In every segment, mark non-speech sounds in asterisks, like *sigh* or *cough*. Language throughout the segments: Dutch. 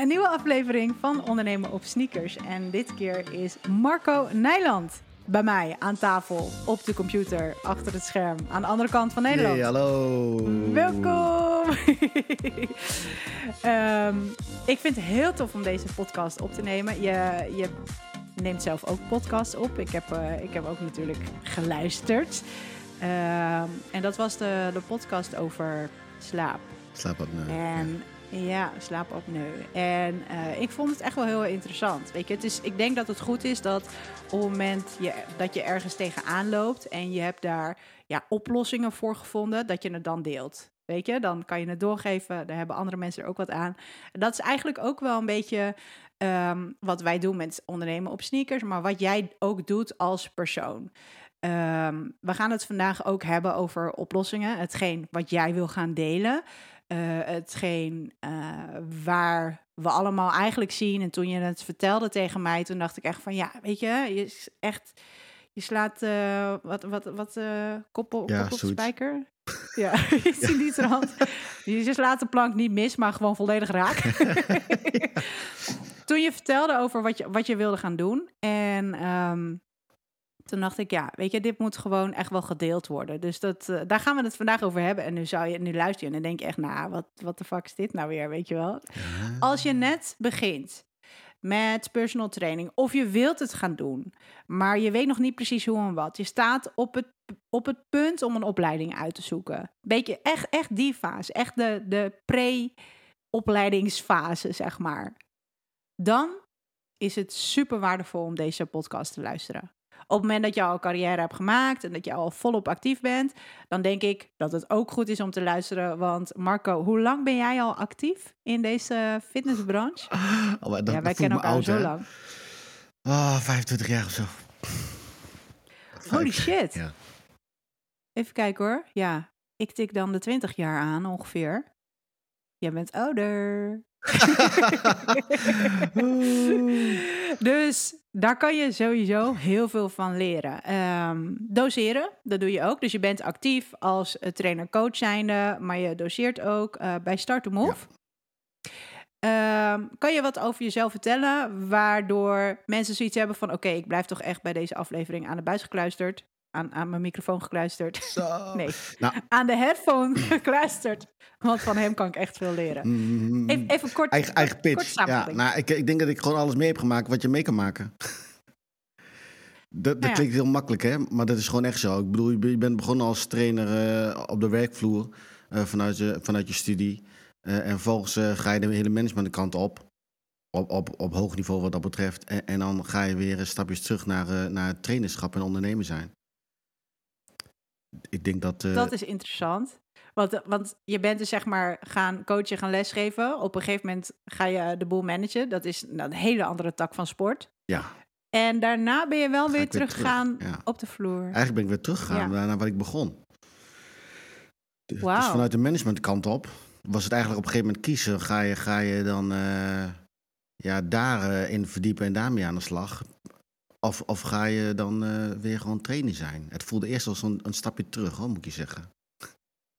Een nieuwe aflevering van Ondernemen op Sneakers. En dit keer is Marco Nijland bij mij aan tafel, op de computer, achter het scherm, aan de andere kant van Nederland. Hey, hallo. Welkom. *laughs* Ehm, ik vind het heel tof om deze podcast op te nemen. Je, je neemt zelf ook podcasts op. Ik heb, eh, ik heb ook natuurlijk geluisterd. Ehm, en dat was de, de podcast over slaap. Slaapapneu. En ja, slaapapneu. En eh, ik vond het echt wel heel interessant. Weet je, het is, ik denk dat het goed is dat op het moment je, dat je ergens tegenaan loopt en je hebt daar ja, oplossingen voor gevonden, dat je het dan deelt. Weet je, dan kan je het doorgeven. Daar hebben andere mensen er ook wat aan. Dat is eigenlijk ook wel een beetje ehm, wat wij doen met ondernemen op sneakers, maar wat jij ook doet als persoon. Ehm, we gaan het vandaag ook hebben over oplossingen. Hetgeen wat jij wil gaan delen. Uh, hetgeen uh, waar we allemaal eigenlijk zien. En toen je het vertelde tegen mij, toen dacht ik echt van ja, weet je, je echt. Je slaat uh, wat, wat, wat kop op, ja, kop op spijker. *laughs* Ja, *laughs* je ziet niet hand. Je slaat de plank niet mis, maar gewoon volledig raak. ja. *laughs* Toen je vertelde over wat je, wat je wilde gaan doen. En um, toen dacht ik, ja, weet je, dit moet gewoon echt wel gedeeld worden. Dus dat, uh, daar gaan we het vandaag over hebben. En nu, zou je, nu luister je en dan denk je echt, nou, wat, wat de fuck is dit nou weer, weet je wel? Ja. Als je net begint met personal training of je wilt het gaan doen, maar je weet nog niet precies hoe en wat. Je staat op het, op het punt om een opleiding uit te zoeken. Beetje echt, echt die fase, echt de, de pre-opleidingsfase, zeg maar. Dan is het super waardevol om deze podcast te luisteren. Op het moment dat je al carrière hebt gemaakt en dat je al volop actief bent, dan denk ik dat het ook goed is om te luisteren. Want Marco, hoe lang ben jij al actief in deze fitnessbranche? *laughs* Oh, dat, ja, wij kennen elkaar oud, zo hè? lang. Oh, 25 jaar of zo. Holy shit. Ja. Even kijken hoor. Ja, ik tik dan de 20 jaar aan ongeveer. Jij bent ouder. *laughs* dus daar kan je sowieso heel veel van leren. Um, doseren, dat doe je ook. Dus je bent actief als trainer-coach zijnde, maar je doseert ook uh, bij Start to Move. Ja. Um, kan je wat over jezelf vertellen, waardoor mensen zoiets hebben van... oké, okay, ik blijf toch echt bij deze aflevering aan de buis gekluisterd. Aan, aan mijn microfoon gekluisterd. Zo. *laughs* Nee, nou. aan de headphone *laughs* gekluisterd. Want van hem kan ik echt veel leren. Mm, Even, even kort. eigen, eigen pitch. Kort ja, nou, ik, ik denk dat ik gewoon alles mee heb gemaakt wat je mee kan maken. *laughs* dat dat Nou ja. klinkt heel makkelijk, hè? Maar dat is gewoon echt zo. Ik bedoel, je bent begonnen als trainer uh, op de werkvloer uh, vanuit, je, vanuit je studie. Uh, en vervolgens ga je de hele managementkant op. Op, op, op hoog niveau wat dat betreft. En, en dan ga je weer stapjes terug naar, naar trainerschap en ondernemen zijn. Ik denk dat. Dat is interessant. Want, want je bent dus zeg maar gaan coachen, gaan lesgeven. Op een gegeven moment ga je de boel managen. Dat is een hele andere tak van sport. Ja. En daarna ben je wel weer teruggegaan terug, ja. op de vloer. Eigenlijk ben ik weer teruggegaan Ja. naar waar ik begon. Dus, Wauw. dus vanuit de managementkant op was het eigenlijk op een gegeven moment kiezen. Ga je, ga je dan uh, ja, daarin verdiepen en daarmee aan de slag? Of, of ga je dan uh, weer gewoon trainer zijn? Het voelde eerst als een, een stapje terug, hoor, moet ik je zeggen.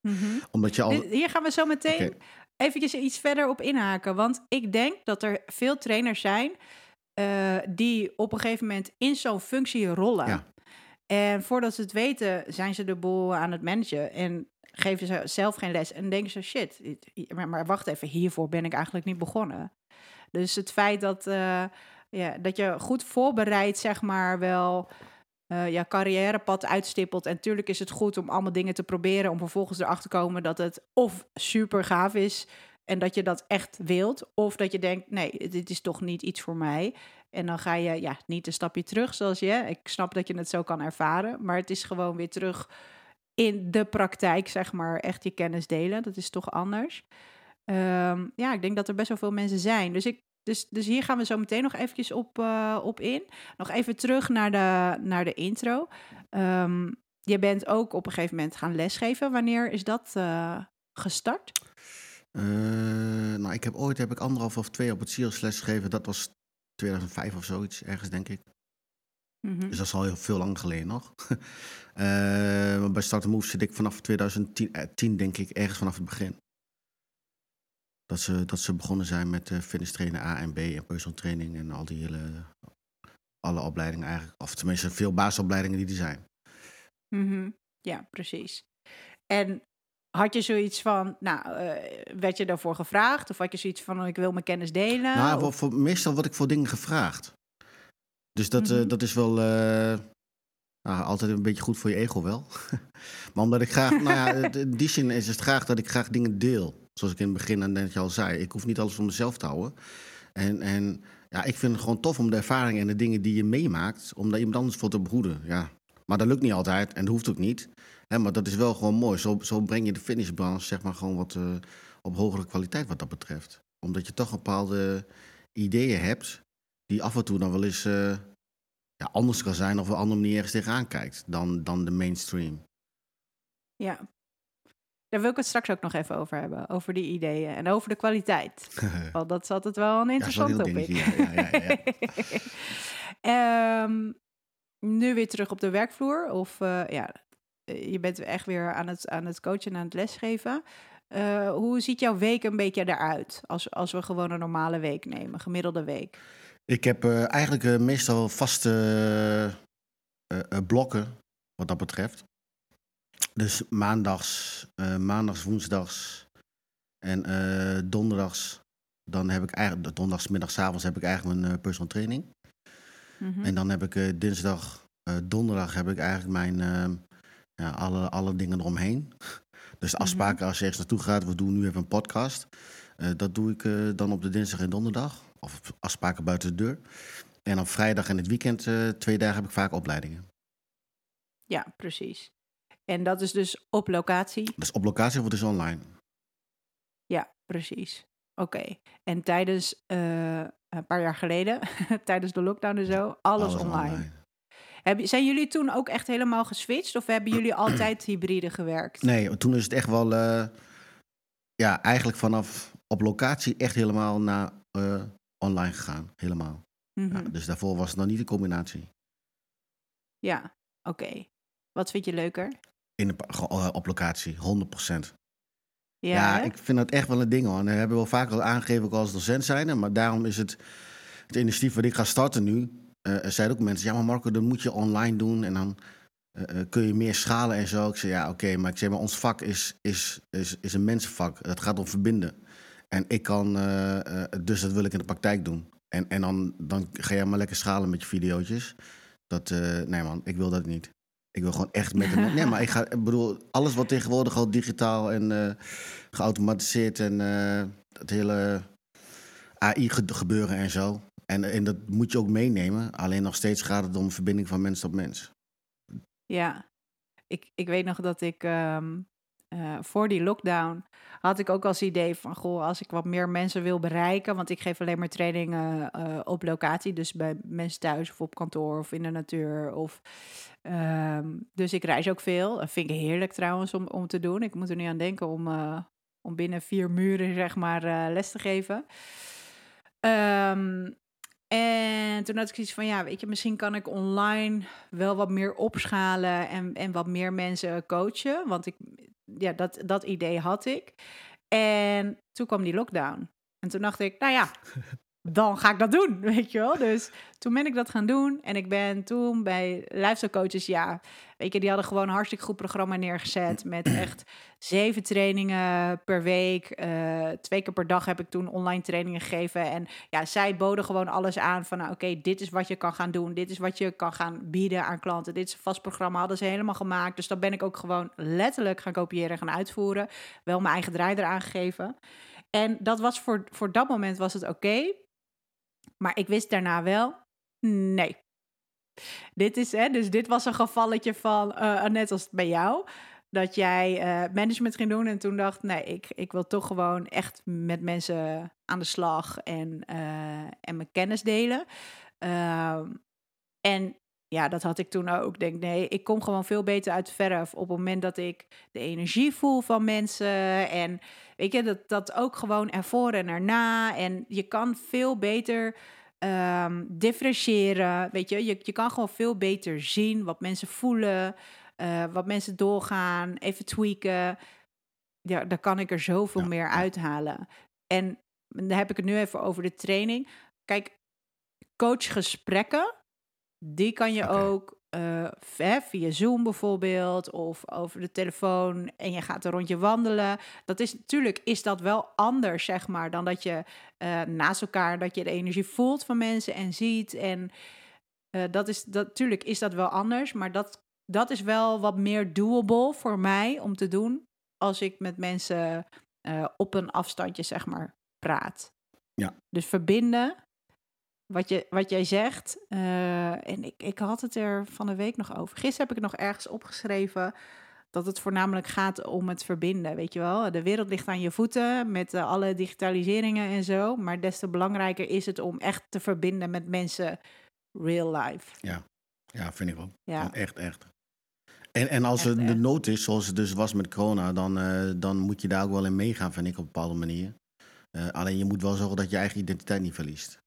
Mhm. *laughs* Omdat je al... Hier gaan we zo meteen Oké. eventjes iets verder op inhaken. Want ik denk dat er veel trainers zijn eh, die op een gegeven moment in zo'n functie rollen. Ja. En voordat ze het weten, zijn ze de boel aan het managen en geven ze zelf geen les. En denken ze, shit, maar, maar wacht even, hiervoor ben ik eigenlijk niet begonnen. Dus het feit dat, eh, ja, dat je goed voorbereid, zeg maar, wel eh ja, carrièrepad uitstippelt. En tuurlijk is het goed om allemaal dingen te proberen, om vervolgens erachter te komen dat het of super gaaf is en dat je dat echt wilt, of dat je denkt, nee, dit is toch niet iets voor mij. En dan ga je ja, niet een stapje terug, zoals je. Ik snap dat je het zo kan ervaren, maar het is gewoon weer terug in de praktijk, zeg maar, echt je kennis delen. Dat is toch anders. Ehm, ja, ik denk dat er best wel veel mensen zijn. Dus, ik, dus, dus hier gaan we zo meteen nog eventjes op, eh, op in. Nog even terug naar de, naar de intro. Ehm, je bent ook op een gegeven moment gaan lesgeven. Wanneer is dat eh, gestart? Uh, nou, ik heb ooit heb ik anderhalf of twee op het SIOS les gegeven. Dat was 2005 of zoiets, ergens denk ik. Mhm. Dus dat is al heel veel lang geleden nog. maar *laughs* bij Start Move zit ik vanaf 2010, eh, 10, denk ik, ergens vanaf het begin. Dat ze, dat ze begonnen zijn met uh, fitness trainen A en B en personal training en al die hele, alle opleidingen eigenlijk. Of tenminste veel basisopleidingen die er zijn. Mm Ja, precies. En had je zoiets van, nou, uh, werd je daarvoor gevraagd? Of had je zoiets van, ik wil mijn kennis delen? Nou, voor, voor, meestal word ik voor dingen gevraagd. Dus dat, mm -hmm. uh, dat is wel uh, nou, altijd een beetje goed voor je ego wel. *laughs* maar omdat ik graag, nou ja, *laughs* in die zin is het graag dat ik graag dingen deel. Zoals ik in het begin net al zei. Ik hoef niet alles voor mezelf te houden. En, en ja, ik vind het gewoon tof om de ervaringen en de dingen die je meemaakt, om daar iemand anders voor te behoeden. Ja. Maar dat lukt niet altijd en dat hoeft ook niet. Hè, maar dat is wel gewoon mooi. Zo, zo breng je de finishbranche zeg maar gewoon wat uh, op hogere kwaliteit wat dat betreft. Omdat je toch bepaalde ideeën hebt die af en toe dan wel eens uh, ja, anders kan zijn of op een andere manier ergens tegenaan kijkt dan, dan de mainstream. Ja, daar wil ik het straks ook nog even over hebben. Over die ideeën en over de kwaliteit. *laughs* Want dat is altijd wel een interessant ja, topic. Ja, ja, ja, ja. um, *laughs* nu weer terug op de werkvloer. Of uh, ja, je bent echt weer aan het, aan het coachen en aan het lesgeven. Uh, hoe ziet jouw week een beetje eruit? Als, als we gewoon een normale week nemen, gemiddelde week. Ik heb uh, eigenlijk meestal vaste blokken wat dat betreft. Dus maandags, maandags, woensdags en donderdags. Dan heb ik eigenlijk, donderdagsmiddags, avonds heb ik eigenlijk mijn personal training. Mm -hmm. En dan heb ik dinsdag, donderdag heb ik eigenlijk mijn ja, alle, alle dingen eromheen. *laughs* Dus de afspraken als je ergens naartoe gaat, we doen nu even een podcast. Dat doe ik dan op de dinsdag en donderdag. Of afspraken buiten de deur. En op vrijdag en het weekend, twee dagen, heb ik vaak opleidingen. Ja, precies. En dat is dus op locatie? Dus op locatie of het is online? Ja, precies. Oké. Okay. En tijdens, een paar jaar geleden, *laughs* tijdens de lockdown en zo, alles, alles online. online. Heb, zijn jullie toen ook echt helemaal geswitcht of hebben jullie *clears throat* altijd hybride gewerkt? Nee, toen is het echt wel, uh, ja, eigenlijk vanaf op locatie echt helemaal naar uh, online gegaan. Helemaal. Mm -hmm. ja, dus daarvoor was het nog niet de combinatie. Ja, oké. Okay. Wat vind je leuker? In de, uh, op locatie, 100%. Ja, ja ik vind dat echt wel een ding hoor. En dat hebben we wel vaak al aangegeven ook als docent zijn. Maar daarom is het het initiatief wat ik ga starten nu uh, zeiden ook mensen, ja maar Marco, dat moet je online doen en dan uh, kun je meer schalen en zo. Ik zei, ja oké, okay, maar ik zeg maar, ons vak is, is, is, is een mensenvak. Het gaat om verbinden. En ik kan, uh, dus dat wil ik in de praktijk doen. En, en dan, dan ga je maar lekker schalen met je videootjes. Dat, nee man, ik wil dat niet. Ik wil gewoon echt *laughs* met een... Nee, maar ik ga, ik bedoel, alles wat tegenwoordig al digitaal en geautomatiseerd en het hele AI gebeuren en zo. En, en dat moet je ook meenemen. Alleen nog steeds gaat het om verbinding van mens tot mens. Ja, ik, ik weet nog dat ik um, uh, voor die lockdown had ik ook als idee van, goh, als ik wat meer mensen wil bereiken, want ik geef alleen maar trainingen uh, op locatie, dus bij mensen thuis of op kantoor of in de natuur. Of, um, dus ik reis ook veel. Dat vind ik heerlijk trouwens om, om te doen. Ik moet er nu aan denken om, uh, om binnen vier muren, zeg maar, les te geven. Um, en toen had ik zoiets van, ja, weet je, misschien kan ik online wel wat meer opschalen en, en wat meer mensen coachen. Want ik, ja, dat, dat idee had ik. En toen kwam die lockdown. En toen dacht ik, nou ja, *laughs* dan ga ik dat doen, *laughs* weet je wel. Dus toen ben ik dat gaan doen. En ik ben toen bij lifestyle coaches, ja, weet je, die hadden gewoon een hartstikke goed programma neergezet. *clears throat* Met echt zeven trainingen per week. Uh, twee keer per dag heb ik toen online trainingen gegeven. En ja, zij boden gewoon alles aan van, nou, oké, dit is wat je kan gaan doen. Dit is wat je kan gaan bieden aan klanten. Dit is een vast programma, hadden ze helemaal gemaakt. Dus dat ben ik ook gewoon letterlijk gaan kopiëren en gaan uitvoeren. Wel mijn eigen draai eraan gegeven. En dat was voor, voor dat moment was het oké. Maar ik wist daarna wel, nee. Dit is, hè, dus dit was een gevalletje van, uh, net als bij jou, dat jij uh, management ging doen en toen dacht, nee, ik, ik wil toch gewoon echt met mensen aan de slag en, uh, en mijn kennis delen. Uh, en ja, dat had ik toen ook. Denk, nee, ik kom gewoon veel beter uit de verf op het moment dat ik de energie voel van mensen. En weet je, dat, dat ook gewoon ervoor en erna. En je kan veel beter um, differentiëren. Weet je, je, je kan gewoon veel beter zien wat mensen voelen, uh, wat mensen doorgaan, even tweaken. Ja, daar kan ik er zoveel ja. meer uithalen. En dan heb ik het nu even over de training. Kijk, coachgesprekken, die kan je ook eh, via Zoom bijvoorbeeld of over de telefoon en je gaat een rondje wandelen. Dat is natuurlijk is dat wel anders, zeg maar, dan dat je eh, naast elkaar dat je de energie voelt van mensen en ziet. En eh, dat is dat natuurlijk is dat wel anders, maar dat, dat is wel wat meer doable voor mij om te doen als ik met mensen op een afstandje, zeg maar, praat. Ja. Dus verbinden, wat, je, wat jij zegt. eh, en ik, ik had het er van de week nog over. Gisteren heb ik het nog ergens opgeschreven. Dat het voornamelijk gaat om het verbinden, weet je wel. De wereld ligt aan je voeten met eh, alle digitaliseringen en zo. Maar des te belangrijker is het om echt te verbinden met mensen real life. Ja, vind ik ook. Ja, echt, echt. En, en als Echt, er de nood is, zoals het dus was met corona, dan, eh, dan moet je daar ook wel in meegaan, vind ik, op een bepaalde manier. Alleen je moet wel zorgen dat je eigen identiteit niet verliest.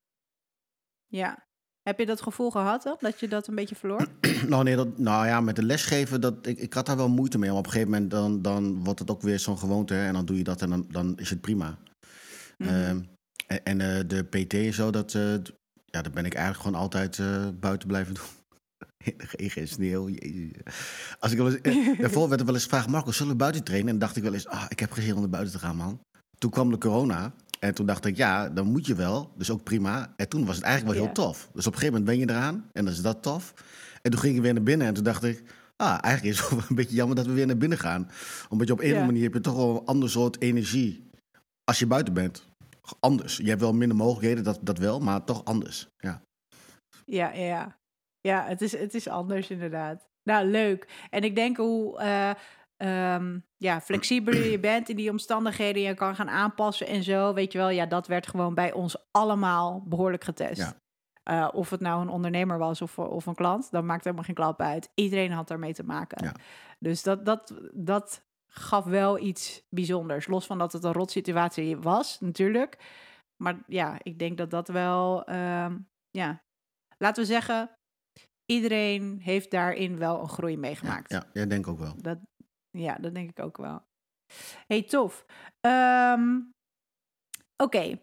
Ja. Heb je dat gevoel gehad dan, dat je dat een beetje verloor? *clears throat* nou, nee, dat, nou ja, met de lesgeven, dat, ik, ik had daar wel moeite mee. Maar op een gegeven moment dan, dan wordt het ook weer zo'n gewoonte. Hè, en dan doe je dat en dan, dan is het prima. Mhm. Ehm, en en eh, de PT en zo, dat, eh, ja, dat ben ik eigenlijk gewoon altijd eh, buiten blijven *laughs* doen. Regen, sneeuw. jezus. Als ik wel eens, *laughs* daarvoor werd er wel eens gevraagd, Marco, zullen we buiten trainen? En dan dacht ik wel eens, ah, ik heb geen zin om naar buiten te gaan, man. Toen kwam de corona. En toen dacht ik, ja, dan moet je wel. Dus ook prima. En toen was het eigenlijk wel heel tof. Dus op een gegeven moment ben je eraan. En dan is dat tof. En toen ging ik weer naar binnen. En toen dacht ik, ah, eigenlijk is het *laughs* wel een beetje jammer dat we weer naar binnen gaan. Omdat je op een andere manier heb je toch wel een ander soort energie. Als je buiten bent. Anders. Je hebt wel minder mogelijkheden, dat, dat wel. Maar toch anders. Ja. Ja, ja, ja. Ja, het is, het is anders inderdaad. Nou, leuk. En ik denk hoe eh, ehm, ja, flexibeler je bent in die omstandigheden, je kan gaan aanpassen en zo, weet je wel. Ja, dat werd gewoon bij ons allemaal behoorlijk getest. Ja. Eh, of het nou een ondernemer was of, of een klant, dat maakt helemaal geen klap uit. Iedereen had daarmee te maken. Ja. Dus dat, dat, dat gaf wel iets bijzonders. Los van dat het een rotsituatie was, natuurlijk. Maar ja, ik denk dat dat wel, ehm, ja, laten we zeggen, iedereen heeft daarin wel een groei Ja, meegemaakt. ja, ja, denk ook wel. Dat, ja, dat denk ik ook wel. hey, tof. Ehm, Oké.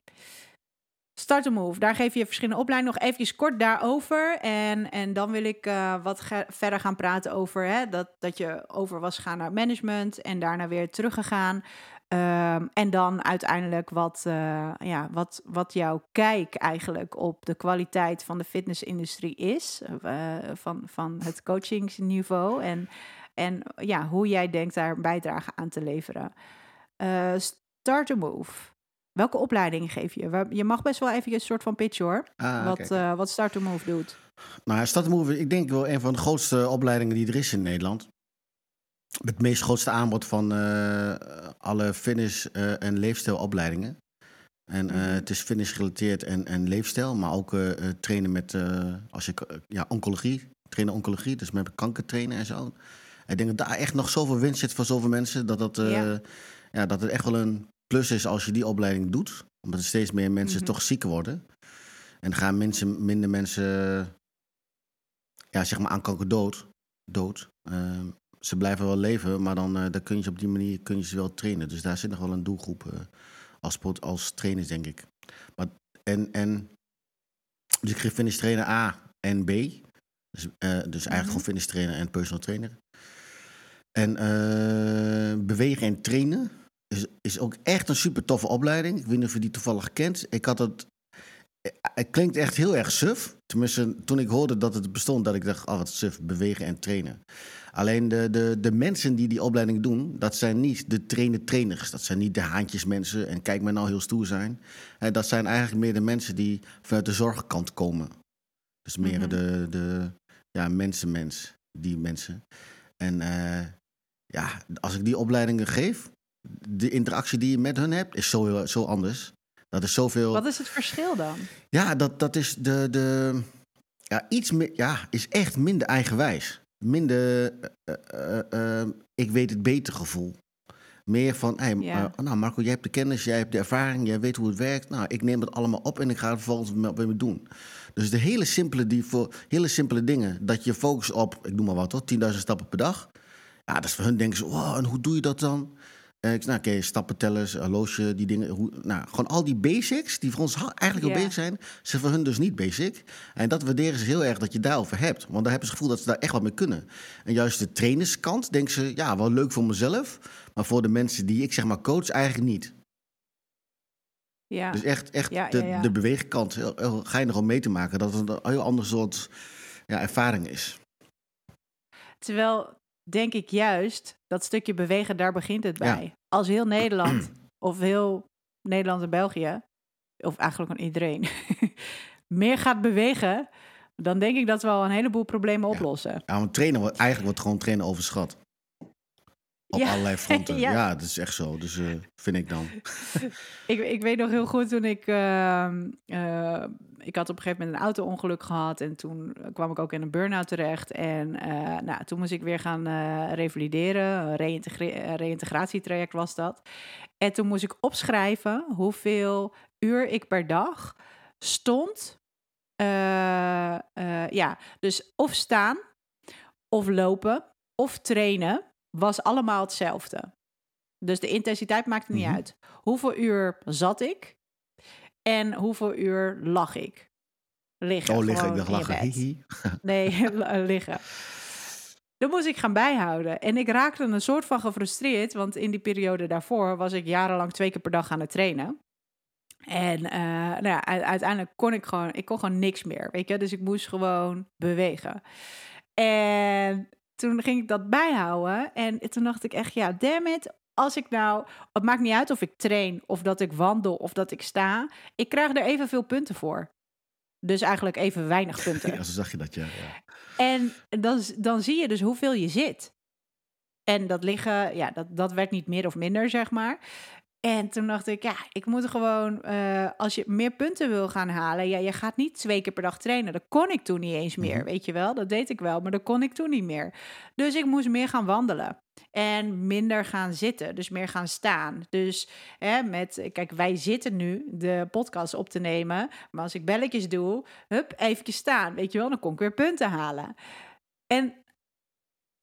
Start a Move, daar geef je verschillende opleidingen. Nog eventjes kort daarover. En, en dan wil ik eh, wat verder gaan praten over hè, dat, dat je over was gegaan naar management en daarna weer teruggegaan. Ehm en dan uiteindelijk wat, eh, ja, wat, wat jouw kijk eigenlijk op de kwaliteit van de fitnessindustrie is. eh, van, van het coachingsniveau. En, en ja, hoe jij denkt daar een bijdrage aan te leveren. Eh start a Move. Welke opleidingen geef je? Je mag best wel even een soort van pitch hoor. Ah, wat, eh, wat Start a Move doet. Nou, Start Move, ik denk wel een van de grootste opleidingen die er is in Nederland. Het meest grootste aanbod van eh, alle fitness- eh, en leefstijlopleidingen. En eh, Mhm. het is fitness gerelateerd en, en leefstijl, maar ook eh, eh, trainen met eh, als je, eh, ja, oncologie, trainen oncologie, dus met kanker trainen en zo. Ik denk dat daar echt nog zoveel winst zit voor zoveel mensen, dat, dat, eh, Ja. ja. dat het echt wel een plus is als je die opleiding doet. Omdat er steeds meer mensen Mhm. toch ziek worden. En gaan mensen, minder mensen ja, zeg maar aan kanker dood. dood. Ehm, ze blijven wel leven, maar dan, eh, dan kun je ze op die manier kun je ze wel trainen. Dus daar zit nog wel een doelgroep eh, als, sport, als trainers, denk ik. Maar, en, en, dus ik geef finish trainer A en B. Dus, eh, dus eigenlijk Mhm. gewoon finish trainer en personal trainer. En eh, bewegen en trainen is, is ook echt een super toffe opleiding. Ik weet niet of je die toevallig kent. Ik had het. Het klinkt echt heel erg suf. Tenminste, toen ik hoorde dat het bestond, dat ik dacht, oh wat suf, bewegen en trainen. Alleen de, de, de mensen die die opleiding doen, dat zijn niet de trainer-trainers. Dat zijn niet de haantjesmensen en kijk maar nou heel stoer zijn. Eh, dat zijn eigenlijk meer de mensen die vanuit de zorgkant komen. Dus meer Mhm. de, de ja, mensenmens, die mensen. En eh, ja, als ik die opleidingen geef, de interactie die je met hun hebt, is zo, zo anders. Dat is zoveel. Wat is het verschil dan? Ja, dat, dat is de. de ja, iets meer. Ja, is echt minder eigenwijs. Minder. eh, eh, eh, ik weet het beter gevoel. Meer van, hey, Ja. nou Marco, jij hebt de kennis, jij hebt de ervaring, jij weet hoe het werkt. Nou, ik neem het allemaal op en ik ga het vervolgens met met me doen. Dus de hele simpele, die voor, hele simpele dingen, dat je focust op, ik noem maar wat hoor, 10.000 stappen per dag. Ja, dat is voor hun denken ze, wow, en hoe doe je dat dan? Eh, ik nou, oké, stappentellers, horloge, die dingen. Hoe, nou, gewoon al die basics die voor ons eigenlijk heel Ja. basic zijn, zijn voor hun dus niet basic. En dat waarderen ze heel erg dat je daarover hebt. Want daar hebben ze het gevoel dat ze daar echt wat mee kunnen. En juist de trainerskant denken ze, ja, wel leuk voor mezelf. Maar voor de mensen die ik zeg maar coach, eigenlijk niet. Ja. Dus echt, echt Ja, de, ja, ja. de beweegkant, heel, heel geinig om mee te maken. Dat het een heel ander soort ja, ervaring is. Terwijl, denk ik juist, dat stukje bewegen, daar begint het Ja. bij. Als heel Nederland, *clears throat* of heel Nederland en België, of eigenlijk iedereen, *laughs* meer gaat bewegen, dan denk ik dat we al een heleboel problemen oplossen. Ja, want trainen, wordt- eigenlijk wordt gewoon trainen overschat. Op Ja. allerlei *laughs* fronten. Ja. ja. dat is echt zo. Dus eh, vind ik dan. *laughs* Ik, ik weet nog heel goed toen ik. ehm, eh, ik had op een gegeven moment een auto-ongeluk gehad. En toen kwam ik ook in een burn-out terecht. En eh, nou, toen moest ik weer gaan revalideren. Reïntegratietraject was dat. En toen moest ik opschrijven hoeveel uur ik per dag stond. Ja, dus of staan, of lopen, of trainen was allemaal hetzelfde. Dus de intensiteit maakte niet Mhm. uit. Hoeveel uur zat ik en hoeveel uur lag ik? Liggen. Oh, liggen. Ik dacht lachen. *laughs* Nee, *laughs* liggen. Dat moest ik gaan bijhouden. En ik raakte een soort van gefrustreerd, want in die periode daarvoor was ik jarenlang twee keer per dag aan het trainen. En eh, nou ja, uiteindelijk kon ik gewoon, ik kon gewoon niks meer, weet je. Dus ik moest gewoon bewegen. En toen ging ik dat bijhouden en toen dacht ik echt, ja, damn it. Als ik nou, het maakt niet uit of ik train of dat ik wandel of dat ik sta. Ik krijg er evenveel punten voor. Dus eigenlijk even weinig *laughs* punten. Ja, zo zag je dat, ja. ja. En dan, dan zie je dus hoeveel je zit. En dat liggen, ja, dat, dat werd niet meer of minder, zeg maar. En toen dacht ik, ja, ik moet gewoon, eh, als je meer punten wil gaan halen, ja, je gaat niet twee keer per dag trainen. Dat kon ik toen niet eens meer, Mhm. weet je wel. Dat deed ik wel, maar dat kon ik toen niet meer. Dus ik moest meer gaan wandelen. En minder gaan zitten, dus meer gaan staan. Dus hè, met, kijk, wij zitten nu de podcast op te nemen. Maar als ik belletjes doe, hup, eventjes staan, weet je wel, dan kon ik weer punten halen. En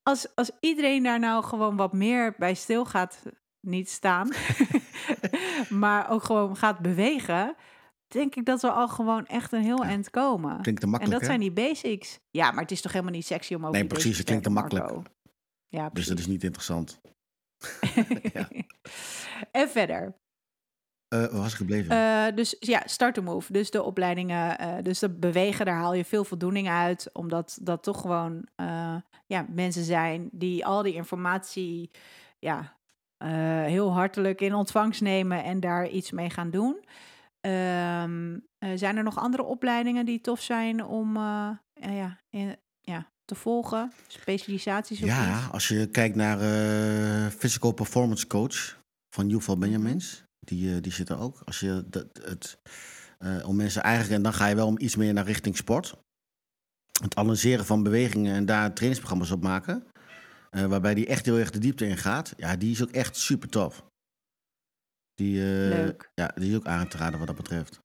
als, als iedereen daar nou gewoon wat meer bij stil gaat, niet staan, *laughs* maar ook gewoon gaat bewegen, denk ik dat we al gewoon echt een heel Ja. eind komen. Klinkt te En makkelijk, dat hè? zijn die basics. Ja, maar het is toch helemaal niet sexy om over Nee, precies, het klinkt te makkelijk. Marco. Ja, Dus dat is niet interessant. Ja. *laughs* en verder. Eh waar was ik gebleven? Eh, dus ja, start to move. Dus de opleidingen, eh, dus dat bewegen, daar haal je veel voldoening uit. Omdat dat toch gewoon ja, mensen zijn die al die informatie ja, heel hartelijk in ontvangst nemen en daar iets mee gaan doen. Ehm, eh, zijn er nog andere opleidingen die tof zijn om eh, eh, ja, in- ja, te volgen? Specialisaties of ja, iets? als je kijkt naar eh, Physical Performance Coach van Yuval Mhm. Benjamins, die, eh, die zit er ook. Als je dat, het, eh, om mensen eigenlijk, en dan ga je wel om iets meer naar richting sport. Het analyseren van bewegingen en daar trainingsprogramma's op maken. Eh, waarbij die echt heel erg de diepte in gaat. Ja, die is ook echt super tof. Die, eh, Leuk. Ja, die is ook aan te raden wat dat betreft.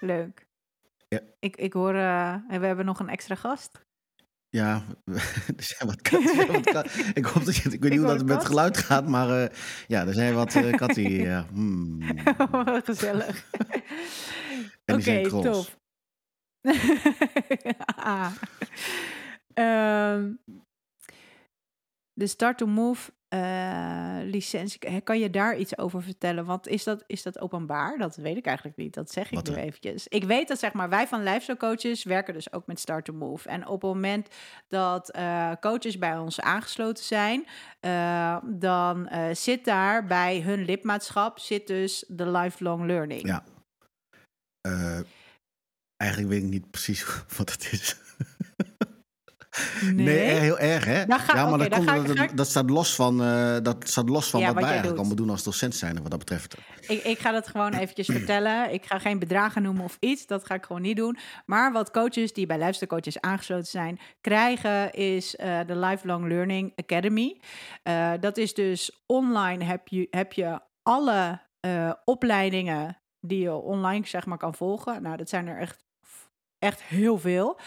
Leuk. Ja. Ik, ik hoor, eh, en we hebben nog een extra gast. Ja, *laughs* er zijn wat katten. zijn *laughs* wat kat- ik hoop dat je, ik weet niet hoe dat met geluid gaat, maar ja, er zijn wat katten hier. *laughs* Ja. Hmm. Gezellig. Oké, krols. tof. Ah. Ehm, de Start to Move eh, licentie, kan je daar iets over vertellen? Want is dat, is dat openbaar? Dat weet ik eigenlijk niet. Dat zeg ik Wat nu dan? eventjes. Ik weet dat zeg maar, wij van lifestyle coaches werken dus ook met Start to Move. En op het moment dat eh, coaches bij ons aangesloten zijn, eh, dan zit daar bij hun lidmaatschap zit dus de lifelong learning. Ja. Eigenlijk weet ik niet precies *laughs* wat het is. Nee, eh, heel erg, hè? Ga- ja, maar dat, komt, ga dat, ga ik- dat staat los van, eh, dat staat los van Ja, wat, wij eigenlijk doet. allemaal doen als docent zijn, wat dat betreft. Ik, ik ga dat gewoon eventjes vertellen. Ik ga geen bedragen noemen of iets. Dat ga ik gewoon niet doen. Maar wat coaches die bij luistercoaches aangesloten zijn, krijgen is eh, de Lifelong Learning Academy. Dat is dus online heb je, heb je alle opleidingen die je online zeg maar kan volgen. Nou, dat zijn er echt, echt heel veel.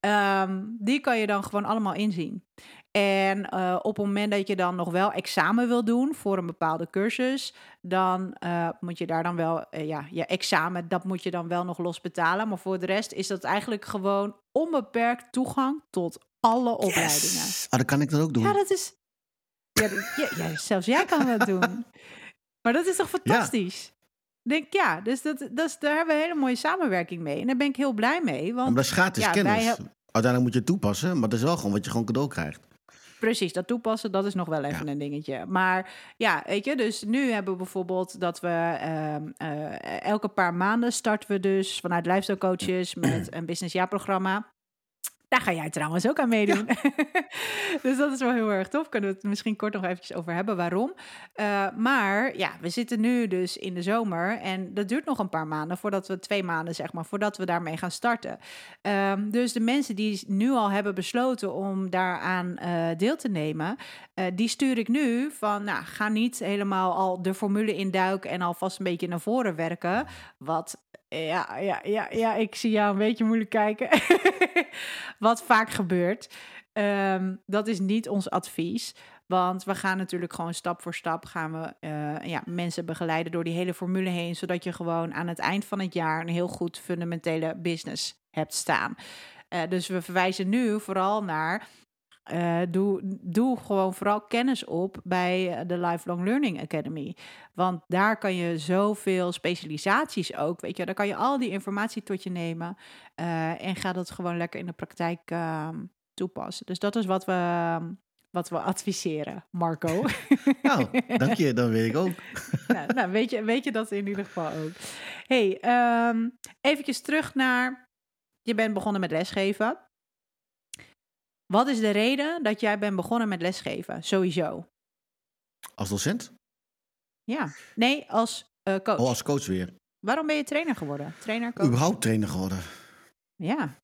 Ehm, die kan je dan gewoon allemaal inzien. En uh, op het moment dat je dan nog wel examen wil doen voor een bepaalde cursus, dan uh, moet je daar dan wel, uh, ja, je examen, dat moet je dan wel nog los betalen. Maar voor de rest is dat eigenlijk gewoon onbeperkt toegang tot alle opleidingen. Ah, dan kan ik dat ook doen. Ja, dat is. Ja, ja, ja zelfs jij kan dat doen. *laughs* Maar dat is toch fantastisch? Denk ja, dus dat, dat is, daar hebben we een hele mooie samenwerking mee. En daar ben ik heel blij mee. Want, maar dat is gratis ja, kennis. wij- Uiteindelijk moet je het toepassen, maar dat is wel gewoon wat je gewoon cadeau krijgt. Precies, dat toepassen, dat is nog wel even Ja. een dingetje. Maar ja, weet je, dus nu hebben we bijvoorbeeld dat we ehm, eh, elke paar maanden starten we dus vanuit Lifestyle Coaches *clears throat* met een business jaarprogramma. Daar ga jij trouwens ook aan meedoen. *laughs* dus dat is wel heel erg tof. Kunnen we het misschien kort nog eventjes over hebben waarom. Eh, maar ja, we zitten nu dus in de zomer en dat duurt nog een paar maanden voordat we twee maanden zeg maar voordat we daarmee gaan starten. Ehm, dus de mensen die nu al hebben besloten om daaraan eh, deel te nemen, eh, die stuur ik nu van, nou, ga niet helemaal al de formule induiken en alvast een beetje naar voren werken. Wat, ja, ja, ja, ja, ik zie jou een beetje moeilijk kijken. *laughs* Wat vaak gebeurt. Ehm, dat is niet ons advies. Want we gaan natuurlijk gewoon stap voor stap gaan we eh, ja, mensen begeleiden door die hele formule heen. Zodat je gewoon aan het eind van het jaar een heel goed fundamentele business hebt staan. Eh, dus we verwijzen nu vooral naar. Eh, doe, doe gewoon vooral kennis op bij eh, de Lifelong Learning Academy. Want daar kan je zoveel specialisaties ook. Weet je, daar kan je al die informatie tot je nemen. eh, en ga dat gewoon lekker in de praktijk ehm, toepassen. Dus dat is wat we, wat we adviseren, Marco. *laughs* *laughs* Nou, dank je, dan weet ik ook. *laughs* nou, nou, weet, je, weet je dat in ieder geval ook. hey, ehm eventjes terug naar... Je bent begonnen met lesgeven. Wat is de reden dat jij bent begonnen met lesgeven? Sowieso. Als docent? Ja. Nee, als eh, coach. Oh, als coach weer. Waarom ben je trainer geworden? Trainer, coach? Überhaupt trainer geworden. Ja.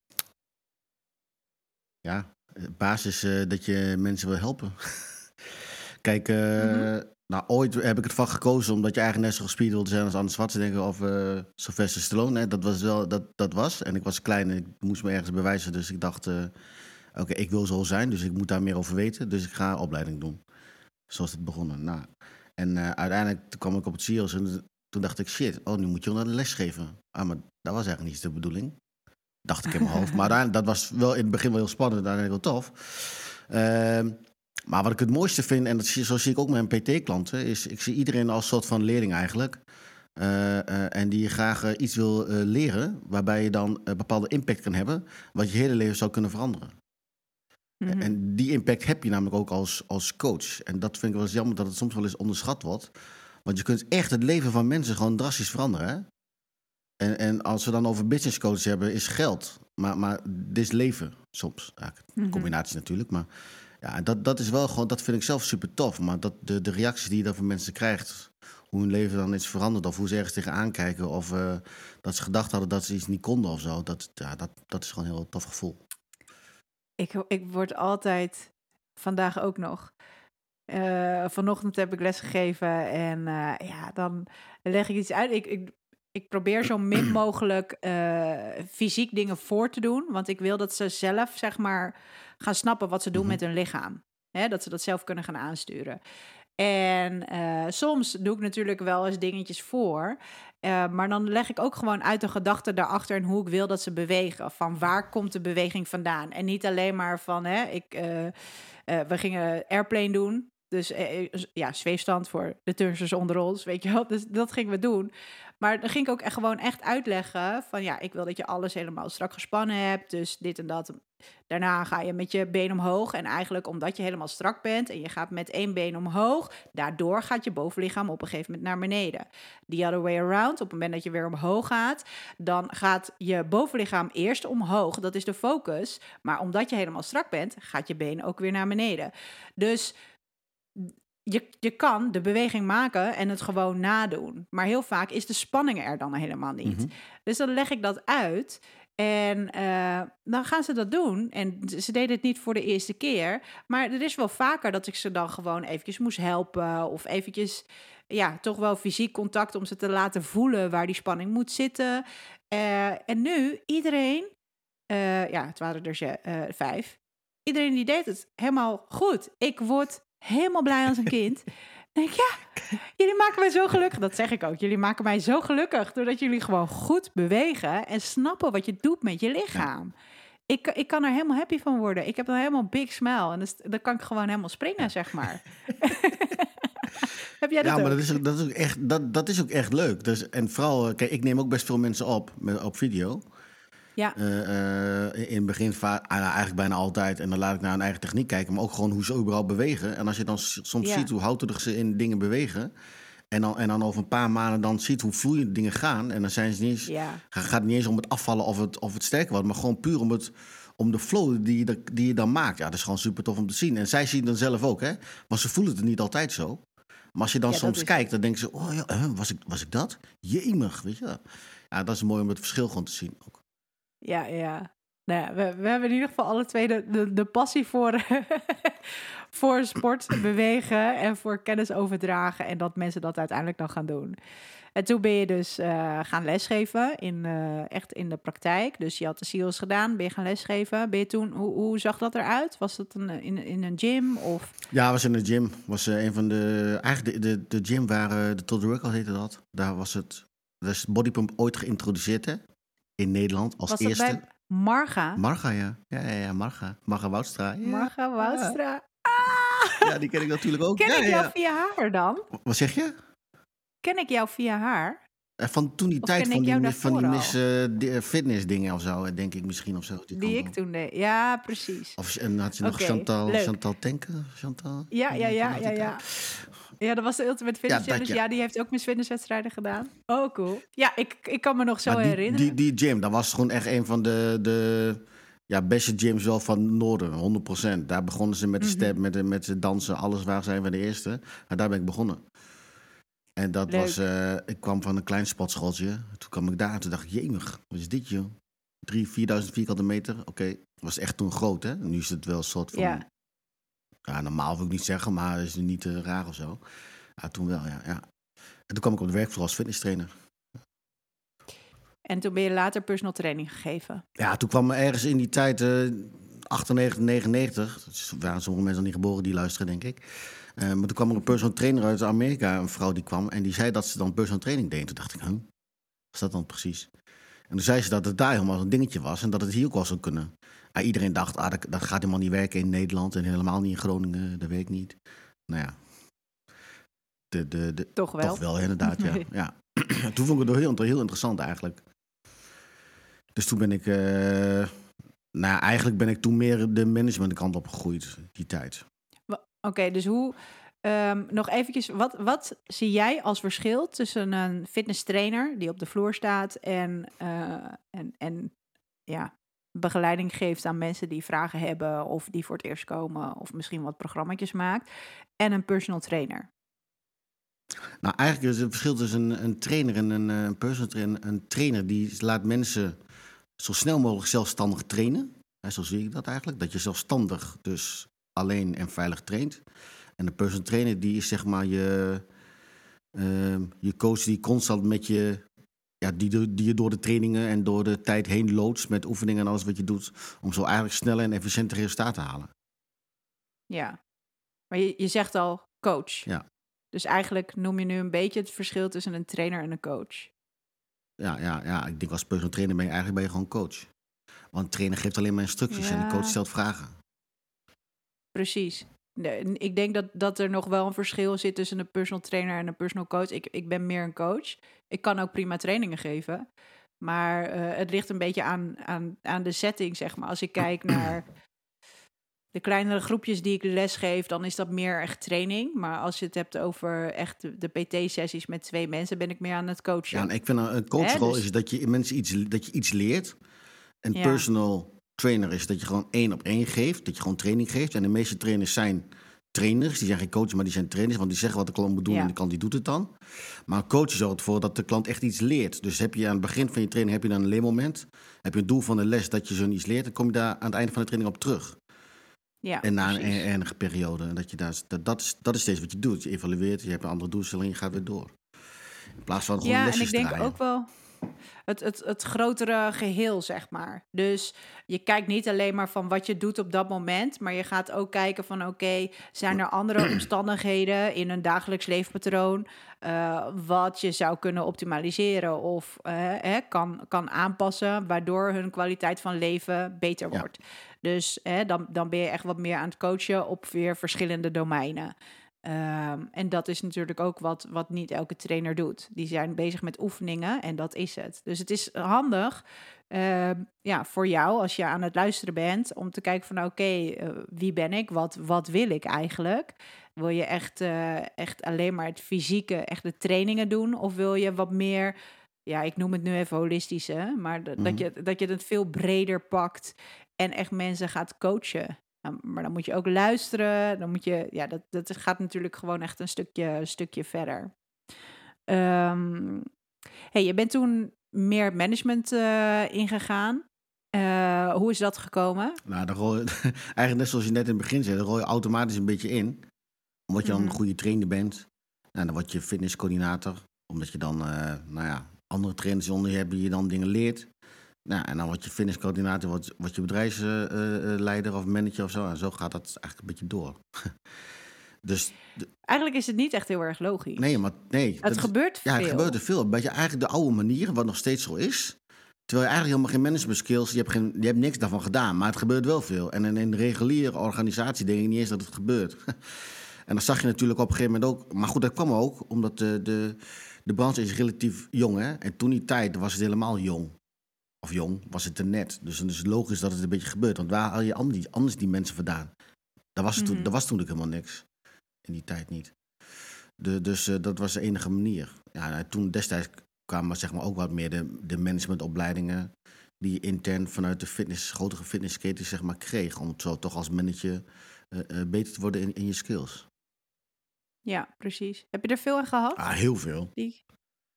Ja, eh, basis eh, dat je mensen wil helpen. *laughs* Kijk, Mhm. nou, ooit heb ik het vak gekozen omdat je eigenlijk net zo gespierd wilde zijn als Arnold Schwarzenegger of eh Sylvester Stallone. Hè. Dat was wel, dat, dat was. En ik was klein en ik moest me ergens bewijzen. Dus ik dacht, oké, ik wil zo zijn, dus ik moet daar meer over weten. Dus ik ga een opleiding doen. Zo is het begonnen. Nou, en eh, uiteindelijk toen kwam ik op het CIO's en toen dacht ik, shit, oh, nu moet je wel een les geven. Ah, maar dat was eigenlijk niet de bedoeling. Dacht ik in mijn hoofd. *laughs* Maar uiteindelijk, dat was wel in het begin wel heel spannend en uiteindelijk wel tof. Ehm, maar wat ik het mooiste vind, en dat zie, zo zie ik ook met mijn PT-klanten, is ik zie iedereen als soort van leerling eigenlijk. Eh, eh, en die graag iets wil leren, waarbij je dan een bepaalde impact kan hebben, wat je hele leven zou kunnen veranderen. Mhm. En die impact heb je namelijk ook als, als coach. En dat vind ik wel eens jammer dat het soms wel eens onderschat wordt. Want je kunt echt het leven van mensen gewoon drastisch veranderen. Hè? En, en als we dan over business coach hebben, is geld. Maar, maar dit is leven soms. Mhm. combinatie natuurlijk. Maar ja, dat, dat is wel gewoon, dat vind ik zelf super tof. Maar dat, de, de reacties die je dan van mensen krijgt, hoe hun leven dan is veranderd, of hoe ze ergens tegenaan kijken, of eh, dat ze gedacht hadden dat ze iets niet konden of zo, dat, ja, dat, dat is gewoon een heel tof gevoel. Ik, ik word altijd, vandaag ook nog. eh, vanochtend heb ik les gegeven en eh, ja, dan leg ik iets uit. Ik, ik, ik probeer zo min *clears throat* mogelijk eh, fysiek dingen voor te doen, want ik wil dat ze zelf, zeg maar, gaan snappen wat ze doen Mhm. met hun lichaam. Hè, dat ze dat zelf kunnen gaan aansturen. En soms doe ik natuurlijk wel eens dingetjes voor. Eh, maar dan leg ik ook gewoon uit de gedachte daarachter en hoe ik wil dat ze bewegen. Van waar komt de beweging vandaan? En niet alleen maar van, hè, ik, eh, eh, we gingen airplane doen. Dus ja, zweefstand voor de turnsters onder ons, weet je wel. Dus dat gingen we doen. Maar dan ging ik ook echt gewoon echt uitleggen van ja, ik wil dat je alles helemaal strak gespannen hebt. Dus dit en dat. Daarna ga je met je been omhoog. En eigenlijk omdat je helemaal strak bent en je gaat met één been omhoog, daardoor gaat je bovenlichaam op een gegeven moment naar beneden. The other way around, op het moment dat je weer omhoog gaat, dan gaat je bovenlichaam eerst omhoog. Dat is de focus. Maar omdat je helemaal strak bent, gaat je been ook weer naar beneden. Dus je, je kan de beweging maken en het gewoon nadoen. Maar heel vaak is de spanning er dan helemaal niet. Mhm. Dus dan leg ik dat uit. En eh, dan gaan ze dat doen. En ze deden het niet voor de eerste keer. Maar er is wel vaker dat ik ze dan gewoon eventjes moest helpen. Of eventjes, ja, toch wel fysiek contact om ze te laten voelen waar die spanning moet zitten. Eh, en nu, iedereen, eh, ja, het waren er vijf. iedereen die deed het helemaal goed. Ik word helemaal blij als een kind. *laughs* Denk ik, ja, jullie maken mij zo gelukkig. Dat zeg ik ook. Jullie maken mij zo gelukkig doordat jullie gewoon goed bewegen en snappen wat je doet met je lichaam. Ik, ik kan er helemaal happy van worden. Ik heb dan helemaal big smile. En dus, dan kan ik gewoon helemaal springen, zeg maar. *laughs* heb jij dat ja, maar ook? dat is, ook, dat, is ook echt, dat, dat is ook echt leuk. Dus, en vooral, eh, kijk, ik neem ook best veel mensen op met, op video. Ja, Eh, eh, in het begin ah, nou, eigenlijk bijna altijd. En dan laat ik naar hun eigen techniek kijken. Maar ook gewoon hoe ze überhaupt bewegen. En als je dan soms Ja. ziet hoe houterig ze in dingen bewegen. En dan, en dan over een paar maanden dan ziet hoe vloeiend dingen gaan. En dan zijn ze niet eens, ja, ga- gaat het niet eens om het afvallen of het, of het sterker wordt. Maar gewoon puur om, het, om de flow die je, die je dan maakt. Ja, dat is gewoon super tof om te zien. En zij zien het dan zelf ook, hè. Want ze voelen het niet altijd zo. Maar als je dan Ja, soms kijkt, dan denken ze... Oh ja, huh, was, ik, was ik dat? Jemig, weet je. Ja, dat is mooi om het verschil gewoon te zien ook. Ja, ja. Nou ja, we, we hebben in ieder geval alle twee de, de, de passie voor, *laughs* voor sport, *clears throat* bewegen en voor kennis overdragen. En dat mensen dat uiteindelijk dan gaan doen. En toen ben je dus eh, gaan lesgeven, in, eh, echt in de praktijk. Dus je had de SEALS gedaan, ben je gaan lesgeven. Ben je toen, hoe, hoe zag dat eruit? Was dat een, in, in een gym of... Ja, was in de gym. Was eh, een van de. Eigenlijk de, de, de gym waar de Total Workout heette dat. Daar was het. Daar is bodypump ooit geïntroduceerd, hè? In Nederland als Was dat eerste. bij Marga? Marga, ja. Ja, ja, ja, Marga. Marga Woudstra. Ja. Marga Woudstra. ja, die ken ik natuurlijk ook. Ken ja, ik jou via haar dan? Wat zeg je? Ken ik jou via haar? Eh, Van toen die Of tijd van die, van die mis, eh, eh, fitness dingen of zo, denk ik misschien of zo. Die, kant ik toen deed. Ja, precies. Of en had je nog Chantal, leuk. Chantal Tenken? Chantal? Ja, ja, ja, ja, ja. Ja, dat was de Ultimate Fitness Challenge. ja. Ja, die heeft ook Miss Fitnesswedstrijden gedaan. Oh, cool. Ja, ik, ik kan me nog zo die, herinneren. Die, die gym, dat was gewoon echt een van de, de ja, beste gyms wel van Noorden, 100%. Daar begonnen ze met de Mhm. step, met de, met de dansen, alles waar zijn we de eerste. Maar daar ben ik begonnen. En dat Leuk. was, eh, ik kwam van een klein sportschooltje. Toen kwam ik daar, toen dacht ik, jemig, wat is dit joh? 3.000, 4.000 vierkante meter, oké. was echt toen groot, hè? Nu is het wel een soort van, ja, Ja. normaal wil ik niet zeggen, maar is het niet eh, raar of zo. Ja, toen wel, ja, ja. En toen kwam ik op de werkvloer als fitnesstrainer. En toen ben je later personal training gegeven. Ja, toen kwam er ergens in die tijd, eh 98, 99, dus waren sommige mensen niet geboren die luisteren, denk ik. Eh, maar toen kwam er een personal trainer uit Amerika, een vrouw die kwam, en die zei dat ze dan personal training deed. Toen dacht ik, huh, wat is dat dan precies? En toen zei ze dat het daar helemaal een dingetje was en dat het hier ook wel zou kunnen. Ah, iedereen dacht, ah, dat, dat gaat helemaal niet werken in Nederland en helemaal niet in Groningen, dat weet ik niet. Nou ja, de, de, de, Toch wel. toch wel inderdaad, ja. *laughs* ja. *clears throat* toen vond ik het heel, heel interessant eigenlijk. Dus toen ben ik, eh, nou ja, eigenlijk ben ik toen meer de managementkant op gegroeid, die tijd. Oké, dus hoe... ehm, nog eventjes, wat, wat zie jij als verschil tussen een fitness trainer die op de vloer staat en, eh, en, en ja, begeleiding geeft aan mensen die vragen hebben of die voor het eerst komen of misschien wat programma's maakt en een personal trainer? Nou, eigenlijk is het verschil tussen een, een trainer en een, eh, een personal trainer. Een trainer die laat mensen zo snel mogelijk zelfstandig trainen. Hè, zo zie ik dat eigenlijk. Dat je zelfstandig dus alleen en veilig traint. En een personal trainer die is zeg maar je, ehm, je coach die constant met je... Ja, die, die je door de trainingen en door de tijd heen loodst met oefeningen en alles wat je doet. Om zo eigenlijk sneller en efficiënter resultaten te halen. Ja, maar je, je zegt al coach. Ja. Dus eigenlijk noem je nu een beetje het verschil tussen een trainer en een coach. Ja, ja, ja, ik denk als personal trainer ben je eigenlijk ben je gewoon coach. Want een trainer geeft alleen maar instructies en de coach stelt vragen. Precies. Nee, ik denk dat, dat er nog wel een verschil zit tussen een personal trainer en een personal coach. Ik, ik ben meer een coach. Ik kan ook prima trainingen geven. Maar eh, het ligt een beetje aan, aan, aan de setting, zeg maar. Als ik kijk *clears throat* naar de kleinere groepjes die ik les geef, dan is dat meer echt training. Maar als je het hebt over echt de, PT-sessies met twee mensen, ben ik meer aan het coachen. Ja, en ik vind een, coachrol dus- is dat je mensen iets, dat je iets leert. Ja. personal trainer is dat je gewoon één op één geeft. Dat je gewoon training geeft. En de meeste trainers zijn trainers. Die zijn geen coaches, maar die zijn trainers. Want die zeggen wat de klant moet doen Ja. en de klant die doet het dan. Maar een coach zorgt ervoor dat de klant echt iets leert. Dus heb je aan het begin van je training heb je dan een leermoment. Heb je een doel van de les dat je zo'n iets leert. Dan kom je daar aan het einde van de training op terug. ja En na een precies. e- enige periode. En dat, je daar, dat, dat, is, dat is steeds wat je doet. Je evalueert, je hebt een andere doelstelling, je gaat weer door. In plaats van gewoon Ja, en lesjes ik denk draaien. ook wel. Het, het, het grotere geheel, zeg maar. Dus je kijkt niet alleen maar van wat je doet op dat moment, maar je gaat ook kijken van oké, zijn er andere *clears throat* omstandigheden in een dagelijks leefpatroon uh, wat je zou kunnen optimaliseren of uh, kan, kan aanpassen, waardoor hun kwaliteit van leven beter wordt. Dus dan, dan ben je echt wat meer aan het coachen op weer verschillende domeinen. Um, en dat is natuurlijk ook wat, wat niet elke trainer doet. Die zijn bezig met oefeningen en dat is het. Dus het is handig uh, ja, voor jou als je aan het luisteren bent om te kijken van oké, okay, uh, wie ben ik? Wat, wat wil ik eigenlijk? Wil je echt, uh, echt alleen maar het fysieke, echt de trainingen doen? Of wil je wat meer, ja, ik noem het nu even holistische, maar mm dat, je, dat je het veel breder pakt en echt mensen gaat coachen. Nou, maar dan moet je ook luisteren. Dan moet je, ja, dat, dat gaat natuurlijk gewoon echt een stukje, een stukje verder. Um, hey, je bent toen meer management uh, ingegaan. Uh, hoe is dat gekomen? Nou, dan rol je, *laughs* eigenlijk net zoals je net in het begin zei, dan rol je automatisch een beetje in. Omdat je dan een mhm. goede trainer bent. Nou, dan word je fitnesscoördinator. Omdat je dan, uh, nou ja, andere trainers onder je hebben die je dan dingen leert. Nou, en dan word je finishcoördinator, word, word je bedrijfsleider of manager of zo. En zo gaat dat eigenlijk een beetje door. *laughs* dus, eigenlijk is het niet echt heel erg logisch. Nee, maar nee. Het gebeurt veel. Ja, het gebeurt er veel. Een beetje eigenlijk de oude manier, wat nog steeds zo is. Terwijl je eigenlijk helemaal geen management skills, je hebt, geen, je hebt niks daarvan gedaan. Maar het gebeurt wel veel. En in een reguliere organisatie denk ik niet eens dat het gebeurt. *laughs* en dat zag je natuurlijk op een gegeven moment ook. Maar goed, dat kwam ook omdat de, de, de branche is relatief jong. Hè? En toen die tijd was het helemaal jong of jong, was het er net. Dus het is logisch dat het een beetje gebeurt. Want waar haal je anders, anders die mensen vandaan? Daar was, mm -hmm. toen, daar was toen helemaal niks. In die tijd niet. De, dus uh, dat was de enige manier. Ja, nou, toen destijds kwamen zeg maar, ook wat meer de, de managementopleidingen... die je intern vanuit de fitness, grotere fitnessketen zeg maar, kreeg... om zo toch als manager uh, uh, beter te worden in, in je skills. Ja, precies. Heb je er veel aan gehad? Ah, heel veel. Die...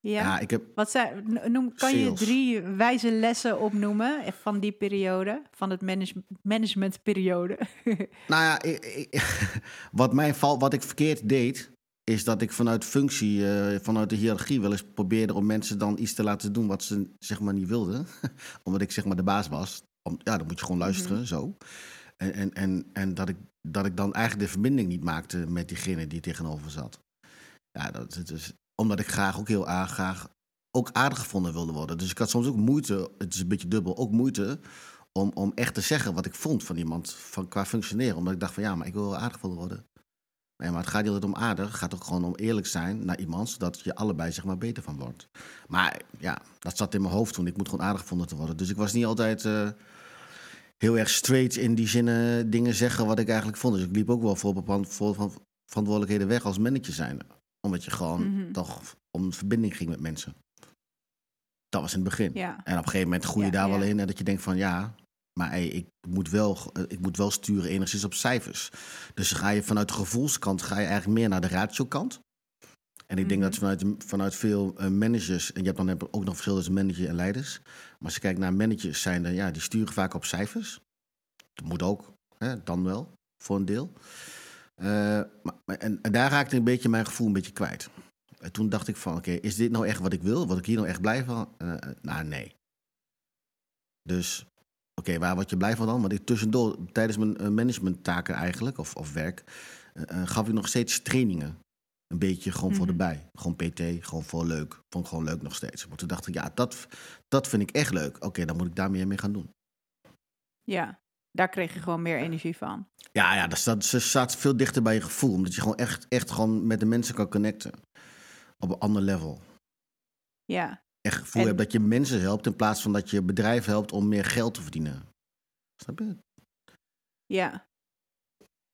Ja, ja ik heb. Wat zijn, noem, kan je drie wijze lessen opnoemen van die periode, van het manage, managementperiode? *laughs* nou ja, ik, ik, *laughs* wat, mij val, wat ik verkeerd deed, is dat ik vanuit functie, uh, vanuit de hiërarchie wel eens probeerde om mensen dan iets te laten doen wat ze zeg maar niet wilden. *laughs* Omdat ik zeg maar de baas was. Om, ja, dan moet je gewoon luisteren, mm -hmm. zo. En, en, en, en dat, ik, dat ik dan eigenlijk de verbinding niet maakte met diegene die tegenover zat. Ja, dat, is omdat ik graag ook heel aardig, graag ook aardig gevonden wilde worden. Dus ik had soms ook moeite, het is een beetje dubbel, ook moeite om, om echt te zeggen wat ik vond van iemand van, qua functioneren. Omdat ik dacht van ja, maar ik wil wel aardig gevonden worden. Nee, maar het gaat niet altijd om aardig. Het gaat ook gewoon om eerlijk zijn naar iemand, zodat je allebei zeg maar beter van wordt. Maar ja, dat zat in mijn hoofd toen. Ik moet gewoon aardig gevonden te worden. Dus ik was niet altijd uh, heel erg straight in die zinnen dingen zeggen wat ik eigenlijk vond. Dus ik liep ook wel voor bepaalde verantwoordelijkheden weg als manager zijn omdat je gewoon mm -hmm. toch om verbinding ging met mensen. Dat was in het begin. Ja. En op een gegeven moment groei je ja, daar wel in. En dat je denkt van ja, maar hey, ik, moet wel, ik moet wel sturen enigszins op cijfers. Dus ga je vanuit de gevoelskant ga je eigenlijk meer naar de ratio-kant. En ik denk mm -hmm. dat vanuit, vanuit veel uh, managers, en je hebt dan ook nog verschil tussen manager en leiders. Maar als je kijkt naar managers, zijn er, ja, die sturen vaak op cijfers. Dat moet ook, hè, dan wel, voor een deel. Uh, maar, en, en, daar raakte een beetje mijn gevoel een beetje kwijt. En toen dacht ik van, oké, okay, is dit nou echt wat ik wil? Word ik hier nou echt blij van? Uh, nou, nee. Dus, oké, okay, waar word je blij van dan? Want ik tussendoor, tijdens mijn managementtaken eigenlijk, of, of werk, uh, gaf ik nog steeds trainingen. Een beetje gewoon mm -hmm. voor de bij. Gewoon PT, gewoon voor leuk. Vond ik gewoon leuk nog steeds. Maar toen dacht ik, ja, dat, dat vind ik echt leuk. Oké, okay, dan moet ik daar meer mee gaan doen. Ja, daar kreeg je gewoon meer energie van. Ja, ja dat staat, ze staat veel dichter bij je gevoel. Omdat je gewoon echt, echt gewoon met de mensen kan connecten. Op een ander level. Ja. Echt gevoel en... hebt dat je mensen helpt in plaats van dat je bedrijf helpt om meer geld te verdienen. Snap je? Ja.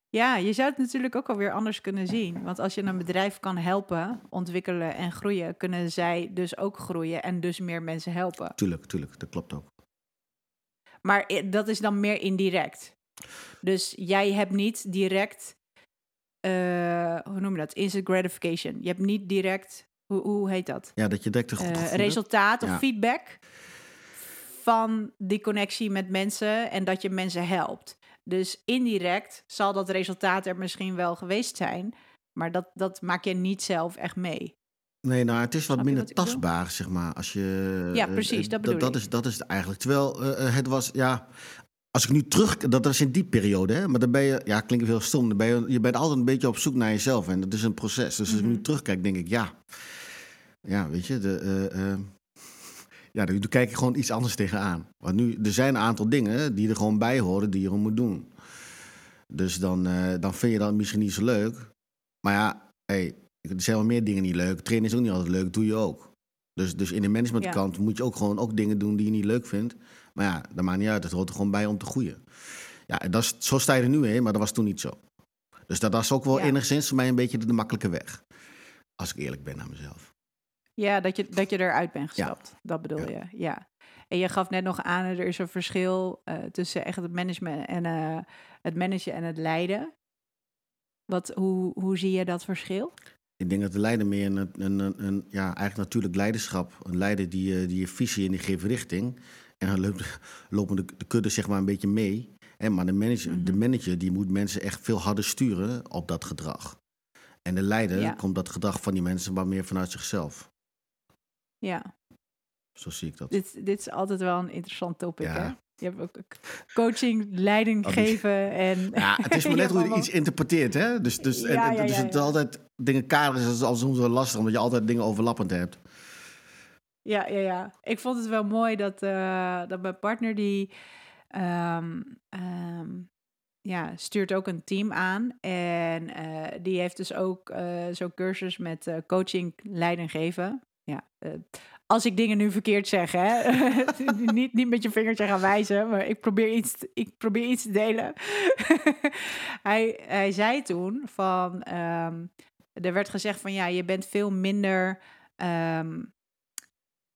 Ja, je zou het natuurlijk ook alweer anders kunnen zien. Want als je een bedrijf kan helpen, ontwikkelen en groeien, kunnen zij dus ook groeien en dus meer mensen helpen. Tuurlijk, tuurlijk, dat klopt ook. Maar dat is dan meer indirect. Dus jij hebt niet direct, uh, hoe noem je dat? Instant gratification. Je hebt niet direct, hoe, hoe heet dat? Ja, dat je direct een goed uh, resultaat of ja. feedback van die connectie met mensen en dat je mensen helpt. Dus indirect zal dat resultaat er misschien wel geweest zijn, maar dat, dat maak je niet zelf echt mee. Nee, nou, het is wat minder tastbaar, zeg maar. Als je, Ja, eh, precies, eh, dat bedoel dat, ik. is, dat is het eigenlijk. Terwijl eh, het was, ja... Als ik nu terug... Dat is in die periode, hè. Maar dan ben je... Ja, klinkt heel stom. Dan ben je, je bent altijd een beetje op zoek naar jezelf. En dat is een proces. Dus als ik Mhm. nu terugkijk, denk ik, ja... Ja, weet je, de... ja, daar kijk je gewoon iets anders tegenaan. Want nu, er zijn een aantal dingen die er gewoon bij horen, die je gewoon moet doen. Dus dan, dan vind je dat misschien niet zo leuk. Maar ja, hey, er zijn wel meer dingen niet leuk. Trainen is ook niet altijd leuk, doe je ook. Dus, dus in de managementkant moet je ook gewoon ook dingen doen die je niet leuk vindt. Maar ja, dat maakt niet uit. Het hoort er gewoon bij om te groeien. Ja, en dat is, zo sta je er nu in, maar dat was toen niet zo. Dus dat was ook wel Ja. enigszins voor mij een beetje de, de makkelijke weg. Als ik eerlijk ben naar mezelf. Ja, dat je, dat je eruit bent Ja. gestapt. Dat bedoel je, ja. En je gaf net nog aan, er is een verschil eh, tussen echt het management en eh, het managen en het leiden. Wat, hoe, hoe zie je dat verschil? Ik denk dat de leider meer een, een, een, een- ja, eigenlijk natuurlijk leiderschap. Een leider die, eh, die je visie en die geeft richting. En dan loopt, *laughs* lopen de, de kudde zeg maar een beetje mee. En, maar de manager, de Mhm. manager die moet mensen echt veel harder sturen op dat gedrag. En de leider Ja. komt dat gedrag van die mensen maar meer vanuit zichzelf. Ja, Zo zie ik dat. dit, dit is altijd wel een interessant topic, Ja. hè? Je hebt ook coaching, leiding Oh, geven en... *laughs* Ja, het is maar *laughs* net hoe je iets interpreteert, hè? Dus, dus, Ja, en- ja, dus het altijd dingen kaderen is al soms wel lastig, omdat je altijd dingen overlappend hebt. Ja, ja, ja. Ik vond het wel mooi dat, eh, dat mijn partner die ehm, ehm, ja, stuurt ook een team aan. En eh, die heeft dus ook eh, zo'n cursus met coaching leiding geven. Ja, als ik dingen nu verkeerd zeg, hè. *laughs* niet, niet met je vingertje gaan wijzen, maar ik probeer iets, ik probeer iets te delen. *laughs* hij, hij zei toen van, ehm, er werd gezegd van ja, je bent veel minder ehm,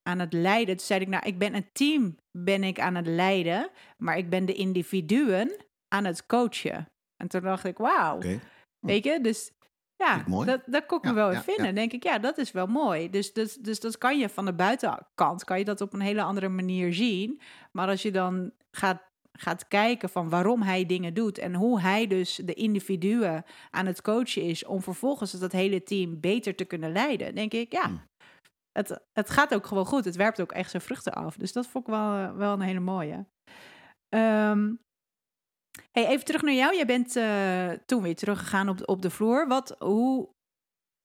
aan het leiden. Toen zei ik, nou, ik ben een team ben ik aan het leiden, maar ik ben de individuen aan het coachen. En toen dacht ik, wauw, Oké. weet je, dus ja, mooi. dat, dat kon ik me wel ja, in vinden. ja. denk ik, ja, dat is wel mooi. Dus, dus, dus dat kan je van de buitenkant, kan je dat op een hele andere manier zien. Maar als je dan gaat, gaat kijken van waarom hij dingen doet en hoe hij dus de individuen aan het coachen is om vervolgens dat hele team beter te kunnen leiden, denk ik, ja, Hmm. het, het gaat ook gewoon goed. Het werpt ook echt zijn vruchten af. Dus dat vond ik wel, wel een hele mooie. Ehm, hey, even terug naar jou. Jij bent eh, toen weer teruggegaan op, de- op de vloer. Wat, hoe,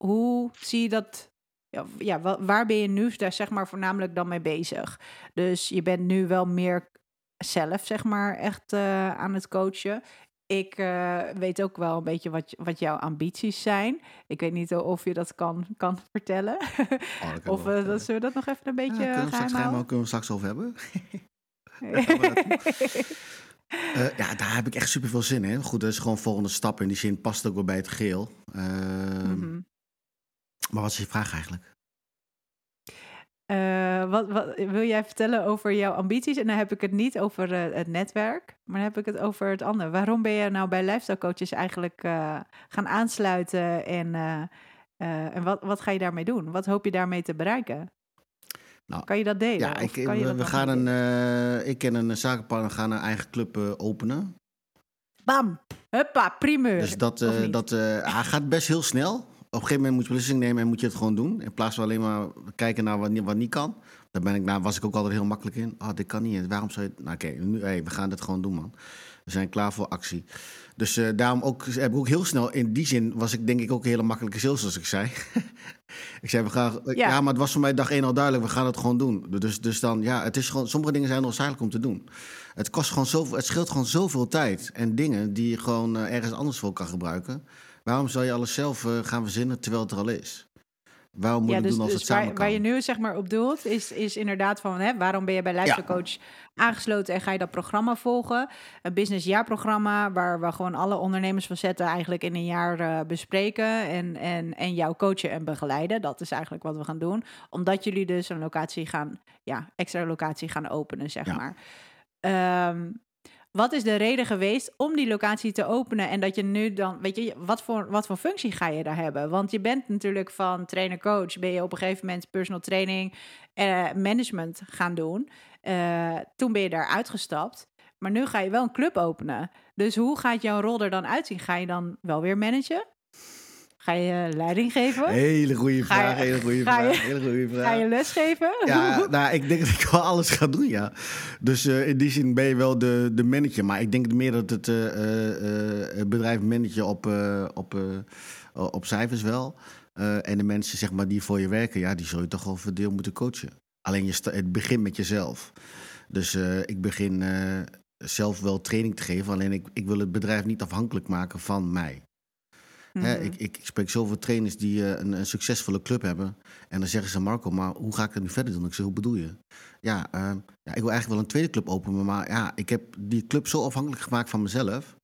hoe zie je dat? Ja, ja, wa- waar ben je nu daar zeg maar voornamelijk dan mee bezig? Dus je bent nu wel meer zelf zeg maar echt eh, aan het coachen. Ik eh, weet ook wel een beetje wat, wat jouw ambities zijn. Ik weet niet of je dat kan, kan vertellen. *laughs* Oh, dat kan ik of wel dat, zullen we dat nog even een Ja, beetje kunnen we straks geheim kunnen we straks over hebben. *laughs* *laughs* Eh, ja, daar heb ik echt super veel zin in. Goed, dat is gewoon volgende stap. In die zin past het ook wel bij het geheel. Ehm, Mhm. Maar wat is je vraag eigenlijk? Eh, wat, wat, wil jij vertellen over jouw ambities? En dan heb ik het niet over eh, het netwerk, maar dan heb ik het over het andere. Waarom ben je nou bij lifestyle coaches eigenlijk gaan aansluiten en, en wat, wat ga je daarmee doen? Wat hoop je daarmee te bereiken? Nou, kan je dat delen? Ja, ik, kan je we, dat we nog gaan een, eh, ik en een zakenpartner gaan een eigen club eh, openen. Bam! Huppa, primeur. Dus dat, eh, dat hij gaat best heel snel. Op een gegeven moment moet je beslissing nemen en moet je het gewoon doen. In plaats van alleen maar kijken naar wat, niet- wat niet kan. Daar ben ik, nou, was ik ook altijd heel makkelijk in. Ah, dit kan niet. Waarom zou je... Nou, oké, nu, hey, we gaan dit gewoon doen, man. We zijn klaar voor actie. Dus eh, daarom ook, heb ik ook heel snel... In die zin was ik denk ik ook een hele makkelijke sales, zoals ik zei. *laughs* ik zei, we gaan... Ja. Ja. maar het was voor mij dag één al duidelijk. We gaan het gewoon doen. Dus, dus dan, ja, het is gewoon... Sommige dingen zijn onzagelijk om te doen. Het kost gewoon zoveel... Het scheelt gewoon zoveel tijd. En dingen die je gewoon eh, ergens anders voor kan gebruiken. Waarom zou je alles zelf eh, gaan verzinnen terwijl het er al is? Waarom moet ja, je dus, doen als dus het samen waar, kan? waar je nu zeg maar op doelt, is, is inderdaad van hè, waarom ben je bij Lifestyle Coach aangesloten en ga je dat programma volgen? Een businessjaarprogramma waar we gewoon alle ondernemers van zetten eigenlijk in een jaar eh, bespreken en, en, en jou coachen en begeleiden. Dat is eigenlijk wat we gaan doen. Omdat jullie dus een locatie gaan, ja, extra locatie gaan openen, zeg Ja. maar. Ehm, wat is de reden geweest om die locatie te openen en dat je nu dan, weet je, wat voor, wat voor functie ga je daar hebben? Want je bent natuurlijk van trainer-coach, ben je op een gegeven moment personal training, eh, management gaan doen. Eh, toen ben je daar uitgestapt, maar nu ga je wel een club openen. Dus hoe gaat jouw rol er dan uitzien? Ga je dan wel weer managen? Ga je leiding geven? Hele goede je- vraag, hele goede ga je- vraag, hele goede vraag. Ga je lesgeven? Ja, *laughs* nou, ik denk dat ik wel alles ga doen, ja. Dus eh, in die zin ben je wel de, de manager. Maar ik denk meer dat het eh, eh, eh, bedrijf manager op, eh, op, eh, op cijfers wel. Eh, en de mensen zeg maar, die voor je werken, ja, die zul je toch wel voor deel moeten coachen. Alleen je het begint met jezelf. Dus eh, ik begin eh, zelf wel training te geven. Alleen ik, ik wil het bedrijf niet afhankelijk maken van mij. Mhm. ik, ik, ik spreek zoveel trainers die eh, een, een succesvolle club hebben. En dan zeggen ze, Marco, maar hoe ga ik het nu verder doen? Ik zeg, hoe bedoel je? Ja, eh, ja, ik wil eigenlijk wel een tweede club openen. Maar ja, ik heb die club zo afhankelijk gemaakt van mezelf.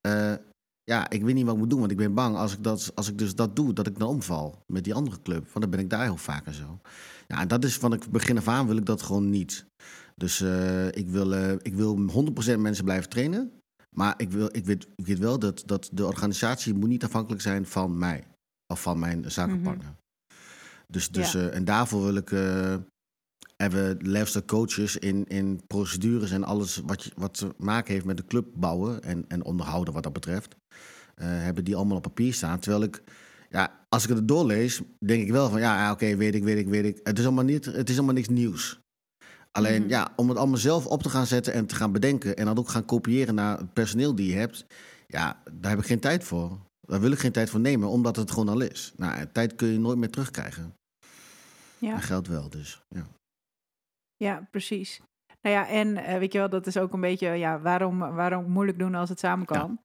Eh, ja, ik weet niet wat ik moet doen. Want ik ben bang als ik, dat, als ik dus dat doe, dat ik dan omval met die andere club. Want dan ben ik daar heel vaker zo. Ja, en dat is van het begin af aan wil ik dat gewoon niet. Dus eh, ik, wil, ik wil 100% mensen blijven trainen. Maar ik, wil, ik, weet, ik weet wel dat, dat de organisatie moet niet afhankelijk zijn van mij. Of van mijn zakenpartner. Dus, dus, Ja. eh, en daarvoor wil ik... eh hebben lifestyle coaches in, in procedures en alles wat, je, wat te maken heeft met de club bouwen en, en onderhouden wat dat betreft. eh, hebben die allemaal op papier staan. Terwijl ik, ja, als ik het doorlees, denk ik wel van ja, ja oké, weet ik, weet ik, weet ik. Het is allemaal, niet, het is allemaal niks nieuws. Alleen Mhm. ja, om het allemaal zelf op te gaan zetten en te gaan bedenken en dan ook gaan kopiëren naar het personeel die je hebt, ja, daar heb ik geen tijd voor. Daar wil ik geen tijd voor nemen, omdat het gewoon al is. Nou, tijd kun je nooit meer terugkrijgen. Ja. En geld wel, dus ja. Ja, precies. Nou ja, en eh, weet je wel, dat is ook een beetje, ja, waarom, waarom moeilijk doen als het samen Ja. kan?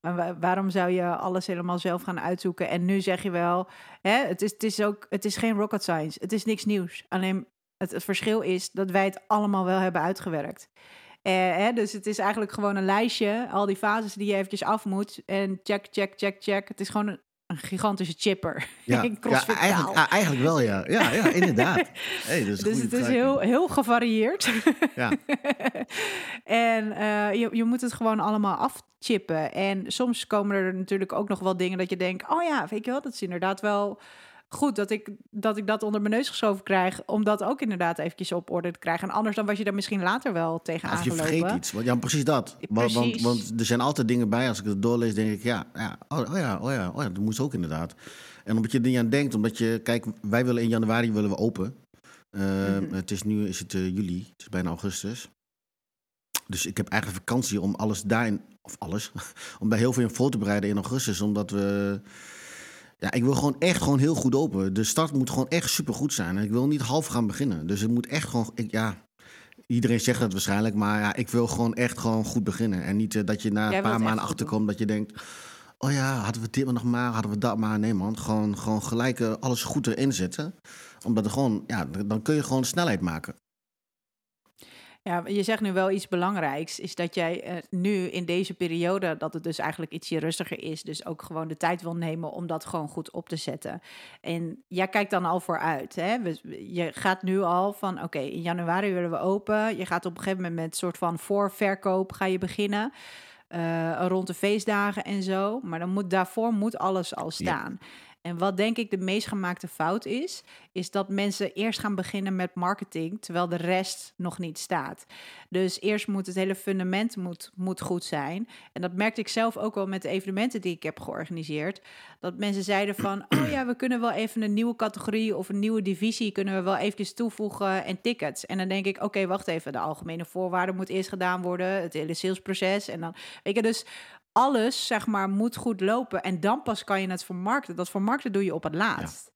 Maar waarom zou je alles helemaal zelf gaan uitzoeken? En nu zeg je wel, hè, het, is, het is ook, het is geen rocket science, het is niks nieuws. Alleen het, het verschil is dat wij het allemaal wel hebben uitgewerkt. Eh, hè, dus het is eigenlijk gewoon een lijstje, al die fases die je eventjes af moet. En check, check, check, check. Het is gewoon een, een gigantische chipper. Ja, *laughs* in ja CrossFit eigenlijk, eigenlijk wel, ja. Ja, ja *laughs* inderdaad. Hey, Dus het is heel, heel gevarieerd. Ja. *laughs* en eh, je, je moet het gewoon allemaal afchippen. En soms komen er natuurlijk ook nog wel dingen dat je denkt... oh ja, weet je wel, dat is inderdaad wel goed dat ik, dat ik dat onder mijn neus geschoven krijg... om dat ook inderdaad eventjes op orde te krijgen. En anders dan was je daar misschien later wel tegen Of je aangelopen. vergeet iets. Want, ja, precies dat. Want, want, Precies. want er zijn altijd dingen bij. Als ik het doorlees, denk ik, ja, ja, oh, oh ja, oh ja, oh ja, dat moest ook inderdaad. En omdat je er niet aan denkt, omdat je, kijk, wij willen in januari willen we open. Eh, Mhm. Het is nu, is het eh, juli, het is bijna augustus. Dus ik heb eigenlijk vakantie om alles daarin, of alles, *laughs* om daar heel veel in voor te bereiden in augustus. Omdat we, ja, ik wil gewoon echt gewoon heel goed open. De start moet gewoon echt super goed zijn. En ik wil niet half gaan beginnen. Dus het moet echt gewoon, ik, ja, iedereen zegt dat waarschijnlijk. Maar ja, ik wil gewoon echt gewoon goed beginnen. En niet eh, dat je na Jij een paar maanden achterkomt dat je denkt... Oh ja, hadden we dit maar nog maar, hadden we dat maar. Nee man, gewoon, gewoon gelijk eh, alles goed erin zetten. Omdat er gewoon, ja, dan kun je gewoon snelheid maken. Ja, je zegt nu wel iets belangrijks, is dat jij eh, nu in deze periode, dat het dus eigenlijk ietsje rustiger is, dus ook gewoon de tijd wil nemen om dat gewoon goed op te zetten. En jij kijkt dan al vooruit, hè? Je gaat nu al van, oké, in januari willen we open. Je gaat op een gegeven moment met een soort van voorverkoop ga je beginnen. eh, rond de feestdagen en zo. Maar dan moet, daarvoor moet alles al staan. En wat denk ik de meest gemaakte fout is, is dat mensen eerst gaan beginnen met marketing, terwijl de rest nog niet staat. Dus eerst moet het hele fundament moet, moet goed zijn. En dat merkte ik zelf ook wel met de evenementen die ik heb georganiseerd. Dat mensen zeiden van, oh ja, we kunnen wel even een nieuwe categorie of een nieuwe divisie kunnen we wel eventjes toevoegen en tickets. En dan denk ik, oké, wacht even, de algemene voorwaarden moet eerst gedaan worden, het hele salesproces. En dan, weet je, dus alles, zeg maar, moet goed lopen. En dan pas kan je het vermarkten. Dat vermarkten doe je op het laatst.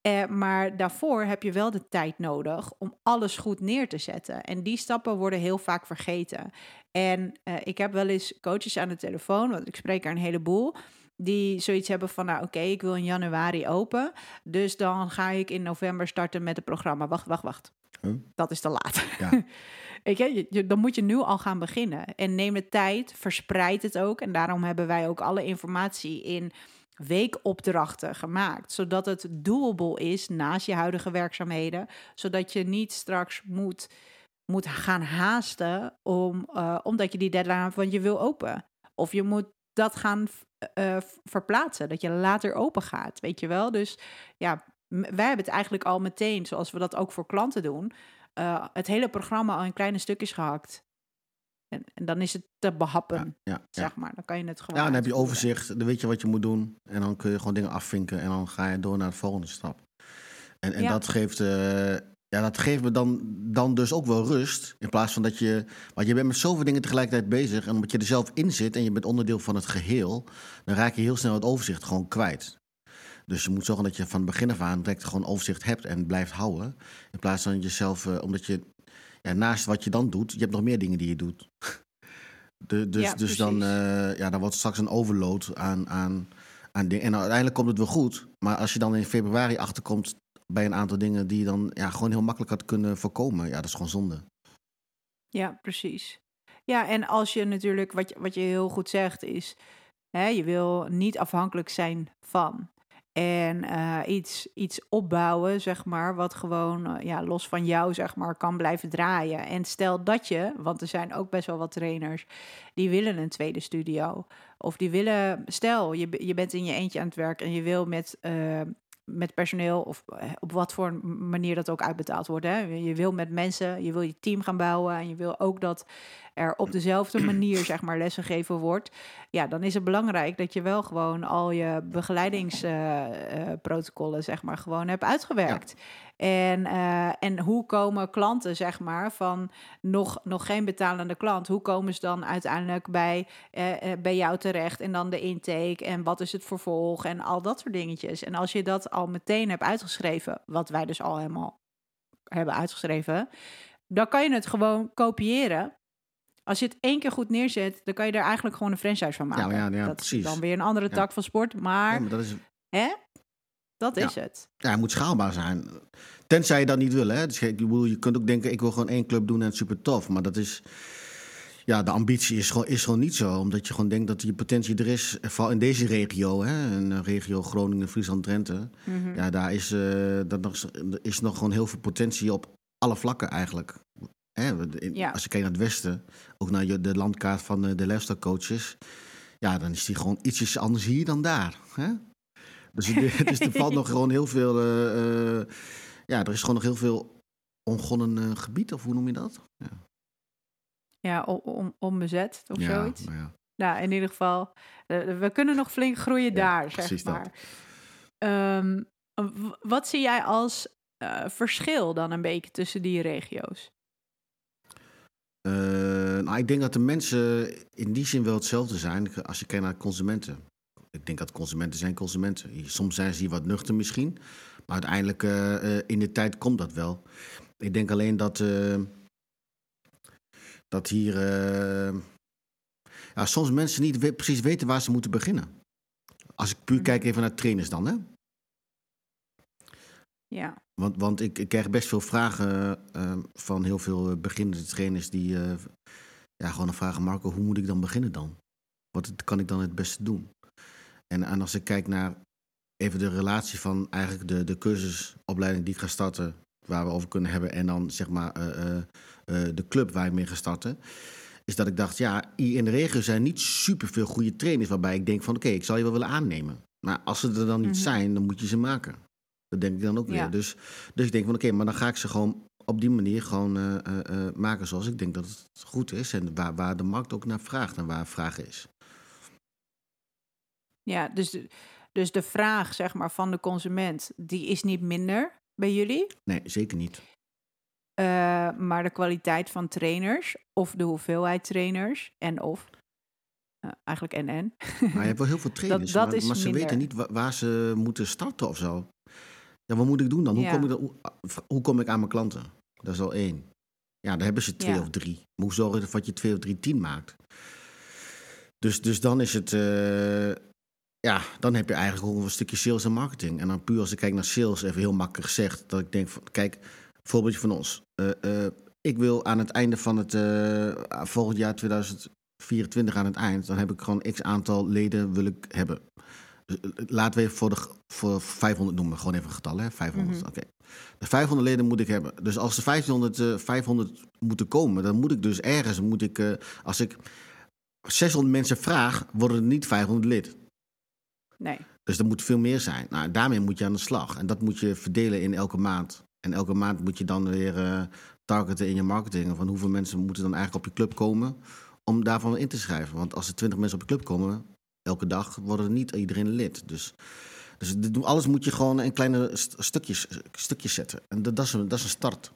Eh, maar daarvoor heb je wel de tijd nodig om alles goed neer te zetten. En die stappen worden heel vaak vergeten. En eh, ik heb wel eens coaches aan de telefoon, want ik spreek er een heleboel, die zoiets hebben van, nou oké, ik wil in januari open. Dus dan ga ik in november starten met het programma. Wacht, wacht, wacht. Huh? Dat is te laat. Ja. *laughs* Dan moet je nu al gaan beginnen. En neem de tijd, verspreid het ook. En daarom hebben wij ook alle informatie in weekopdrachten gemaakt. Zodat het doable is naast je huidige werkzaamheden. Zodat je niet straks moet, moet gaan haasten om, eh, omdat je die deadline want je wil open. Of je moet dat gaan eh, verplaatsen, dat je later open gaat, weet je wel. Dus ja, wij hebben het eigenlijk al meteen, zoals we dat ook voor klanten doen, eh, het hele programma al in kleine stukjes gehakt. En, en dan is het te behappen, Ja, zeg maar. Dan kan je het gewoon Ja, dan heb je overzicht, dan weet je wat je moet doen. En dan kun je gewoon dingen afvinken en dan ga je door naar de volgende stap. En, en dat, geeft, eh, ja, dat geeft me dan, dan dus ook wel rust. In plaats van dat je. Want je bent met zoveel dingen tegelijkertijd bezig. En omdat je er zelf in zit en je bent onderdeel van het geheel. dan raak je heel snel het overzicht gewoon kwijt. Dus je moet zorgen dat je van begin af aan direct gewoon overzicht hebt en blijft houden. In plaats van jezelf, eh, omdat je. Ja, naast wat je dan doet, je hebt nog meer dingen die je doet. *laughs* De, dus Ja, dus dan, eh, ja, dan wordt straks een overload aan, aan, aan dingen. En uiteindelijk komt het wel goed. Maar als je dan in februari achterkomt bij een aantal dingen die je dan ja, gewoon heel makkelijk had kunnen voorkomen, ja, dat is gewoon zonde. Ja, precies. Ja, en als je natuurlijk, wat je, wat je heel goed zegt, is hè, je wil niet afhankelijk zijn van. En eh, iets, iets opbouwen, zeg maar, wat gewoon eh, ja, los van jou, zeg maar, kan blijven draaien. En stel dat je, want er zijn ook best wel wat trainers die willen een tweede studio. Of die willen, stel je, je bent in je eentje aan het werk en je wil met, eh, met personeel of op wat voor manier dat ook uitbetaald wordt. Hè? Je wil met mensen, je wil je team gaan bouwen en je wil ook dat er op dezelfde *clears throat* manier zeg maar lessen gegeven wordt. Ja, dan is het belangrijk dat je wel gewoon al je begeleidingsprotocollen zeg maar gewoon hebt uitgewerkt. En, eh, en hoe komen klanten, zeg maar, van nog, nog geen betalende klant, hoe komen ze dan uiteindelijk bij, eh, eh, bij jou terecht? En dan de intake en wat is het vervolg en al dat soort dingetjes. En als je dat al meteen hebt uitgeschreven, wat wij dus al helemaal hebben uitgeschreven, dan kan je het gewoon kopiëren. Als je het één keer goed neerzet, dan kan je er eigenlijk gewoon een franchise van maken. ja, ja, dat precies. is dan weer een andere tak van sport, maar, Ja, maar dat is, hè? Dat is het. ja, het moet schaalbaar zijn. Tenzij je dat niet wil. Hè? Dus ik bedoel, je kunt ook denken, ik wil gewoon één club doen en super tof. Maar dat is, ja, de ambitie is gewoon, is gewoon niet zo. Omdat je gewoon denkt dat die potentie er is. Vooral in deze regio, hè? In de regio Groningen, Friesland, Drenthe. Mhm. Ja, daar is, eh, dat nog, is nog gewoon heel veel potentie op alle vlakken eigenlijk. Hè, we- in- Ja. Als je kijkt naar het westen, ook naar de landkaart van eh, de lifestyle coaches. Ja, dan is die gewoon ietsjes anders hier dan daar. Hè? Dus, het- dus er valt nog gewoon heel veel... eh, eh, ja, er is gewoon nog heel veel ongonnen gebied, of hoe noem je dat? Ja, Ja, om, onbezet of ja, zoiets. nou ja. Nou, in ieder geval, we kunnen nog flink groeien daar, zeg maar. Ehm, wat zie jij als verschil dan een beetje tussen die regio's? Eh, nou, ik denk dat de mensen in die zin wel hetzelfde zijn als je kijkt naar consumenten. Ik denk dat consumenten zijn consumenten. Soms zijn ze hier wat nuchter misschien, maar uiteindelijk eh, in de tijd komt dat wel. Ik denk alleen dat, dat hier ja, soms mensen niet we- precies weten waar ze moeten beginnen. Als ik puur Mhm. kijk even naar trainers dan, hè? Ja, Want, want ik, ik krijg best veel vragen eh, van heel veel eh, beginnende trainers die eh, ja, gewoon dan vragen: Marco, hoe moet ik dan beginnen dan? Wat kan ik dan het beste doen? En, en als ik kijk naar even de relatie van eigenlijk de, de cursusopleiding die ik ga starten, waar we over kunnen hebben, en dan zeg maar de club waar ik mee ga starten, is dat ik dacht: ja, hier in de regio zijn niet superveel goede trainers waarbij ik denk van oké, ik zal je wel willen aannemen. Maar als ze er dan niet Mhm. zijn, dan moet je ze maken. Dat denk ik dan ook Ja. weer. Dus, dus ik denk van oké, maar dan ga ik ze gewoon op die manier gewoon eh, eh, eh, maken zoals ik denk dat het goed is. En waar, waar de markt ook naar vraagt en waar vraag is. ja dus, de- dus de vraag zeg maar, van de consument, die is niet minder bij jullie. Nee, zeker niet. maar de kwaliteit van trainers of de hoeveelheid trainers en of. eigenlijk en en. Maar je hebt wel heel veel *laughs* trainers, dat maar, is maar ze minder. weten niet wa- waar ze moeten starten of zo. Ja, wat moet ik doen dan? Hoe, Ja. kom, ik dan hoe, hoe kom ik aan mijn klanten? Dat is al één. Ja, dan hebben ze twee Ja. of drie. Maar hoe zorg je ervoor dat je twee of drie tien maakt? Dus, dus dan is het... eh, ja, dan heb je eigenlijk ook een stukje sales en marketing. En dan puur als ik kijk naar sales, even heel makkelijk gezegd... dat ik denk, van, kijk, voorbeeldje van ons. Eh, eh, ik wil aan het einde van het eh, volgend jaar 2024 aan het eind... dan heb ik gewoon x aantal leden wil ik hebben. Eh, laten we even voor, de, voor 500 noemen, gewoon even een getal, hè? 500, Mhm. oké. De 500 leden moet ik hebben. Dus als er 1500, eh, 500 moeten komen, dan moet ik dus ergens, moet ik, eh, als ik 600 mensen vraag, worden er niet 500 lid. Nee. Dus er moet veel meer zijn. Nou, daarmee moet je aan de slag. En dat moet je verdelen in elke maand. En elke maand moet je dan weer eh, targeten in je marketing. Van hoeveel mensen moeten dan eigenlijk op je club komen om daarvan in te schrijven. Want als er twintig mensen op je club komen, elke dag worden er niet iedereen lid. Dus, dus alles moet je gewoon in kleine st- stukjes, stukjes zetten. En dat, dat, is een, dat is een start.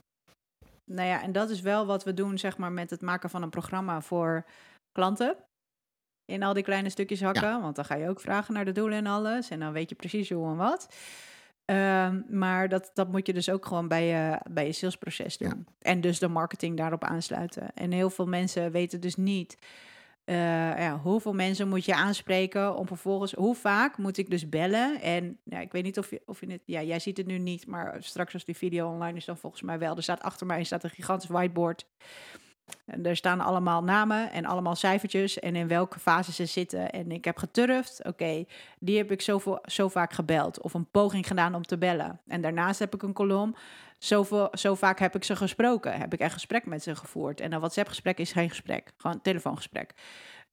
Nou ja, en dat is wel wat we doen, zeg maar, met het maken van een programma voor klanten. In al die kleine stukjes hakken, want dan ga je ook vragen naar de doelen en alles. En dan weet je precies hoe en wat. Ehm, maar dat, dat moet je dus ook gewoon bij je, bij je salesproces doen. Ja. En dus de marketing daarop aansluiten. En heel veel mensen weten dus niet... eh, ja, hoeveel mensen moet je aanspreken om vervolgens... Hoe vaak moet ik dus bellen? En ja, ik weet niet of je, of je het... Ja, jij ziet het nu niet, maar straks als die video online is... dan volgens mij wel. Er staat achter mij staat een gigantisch whiteboard... En er staan allemaal namen en allemaal cijfertjes en in welke fase ze zitten. En ik heb geturfd, oké, die heb ik zoveel, zo vaak gebeld. Of een poging gedaan om te bellen. En daarnaast heb ik een kolom, zoveel, zo vaak heb ik ze gesproken. Heb ik echt gesprek met ze gevoerd. En een WhatsApp-gesprek is geen gesprek, gewoon een telefoongesprek.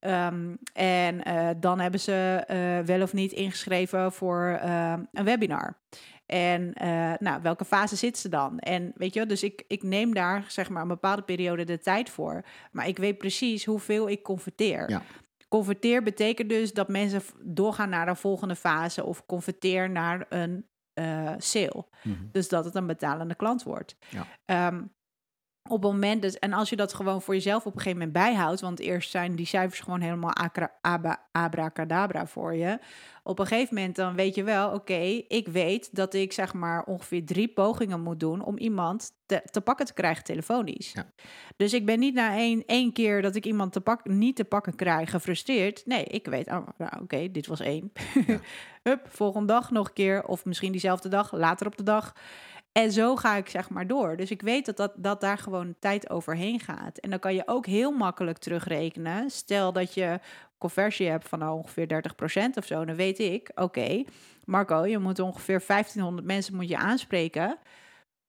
Ehm, en eh, dan hebben ze eh, wel of niet ingeschreven voor eh, een webinar. En nou, welke fase zit ze dan? En weet je, dus ik, ik neem daar zeg maar een bepaalde periode de tijd voor. Maar ik weet precies hoeveel ik converteer. Ja. Converteer betekent dus dat mensen doorgaan naar een volgende fase of converteer naar een eh, sale. Dus dat het een betalende klant wordt. Ja. Ehm, op het moment dus, en als je dat gewoon voor jezelf op een gegeven moment bijhoudt, want eerst zijn die cijfers gewoon helemaal acra, abracadabra voor je. Op een gegeven moment dan weet je wel, oké, ik weet dat ik zeg maar ongeveer drie pogingen moet doen om iemand te, te pakken te krijgen telefonisch. Ja. Dus ik ben niet na één, één keer dat ik iemand te pak, niet te pakken krijg gefrustreerd. Nee, ik weet, oh, nou, oké, dit was één. Ja. *laughs* Hup, volgende dag nog een keer, of misschien diezelfde dag, later op de dag. En zo ga ik zeg maar door. Dus ik weet dat, dat, dat daar gewoon tijd overheen gaat. En dan kan je ook heel makkelijk terugrekenen. Stel dat je conversie hebt van nou ongeveer 30% of zo. Dan weet ik, oké, Marco, je moet ongeveer 1500 mensen moet je aanspreken...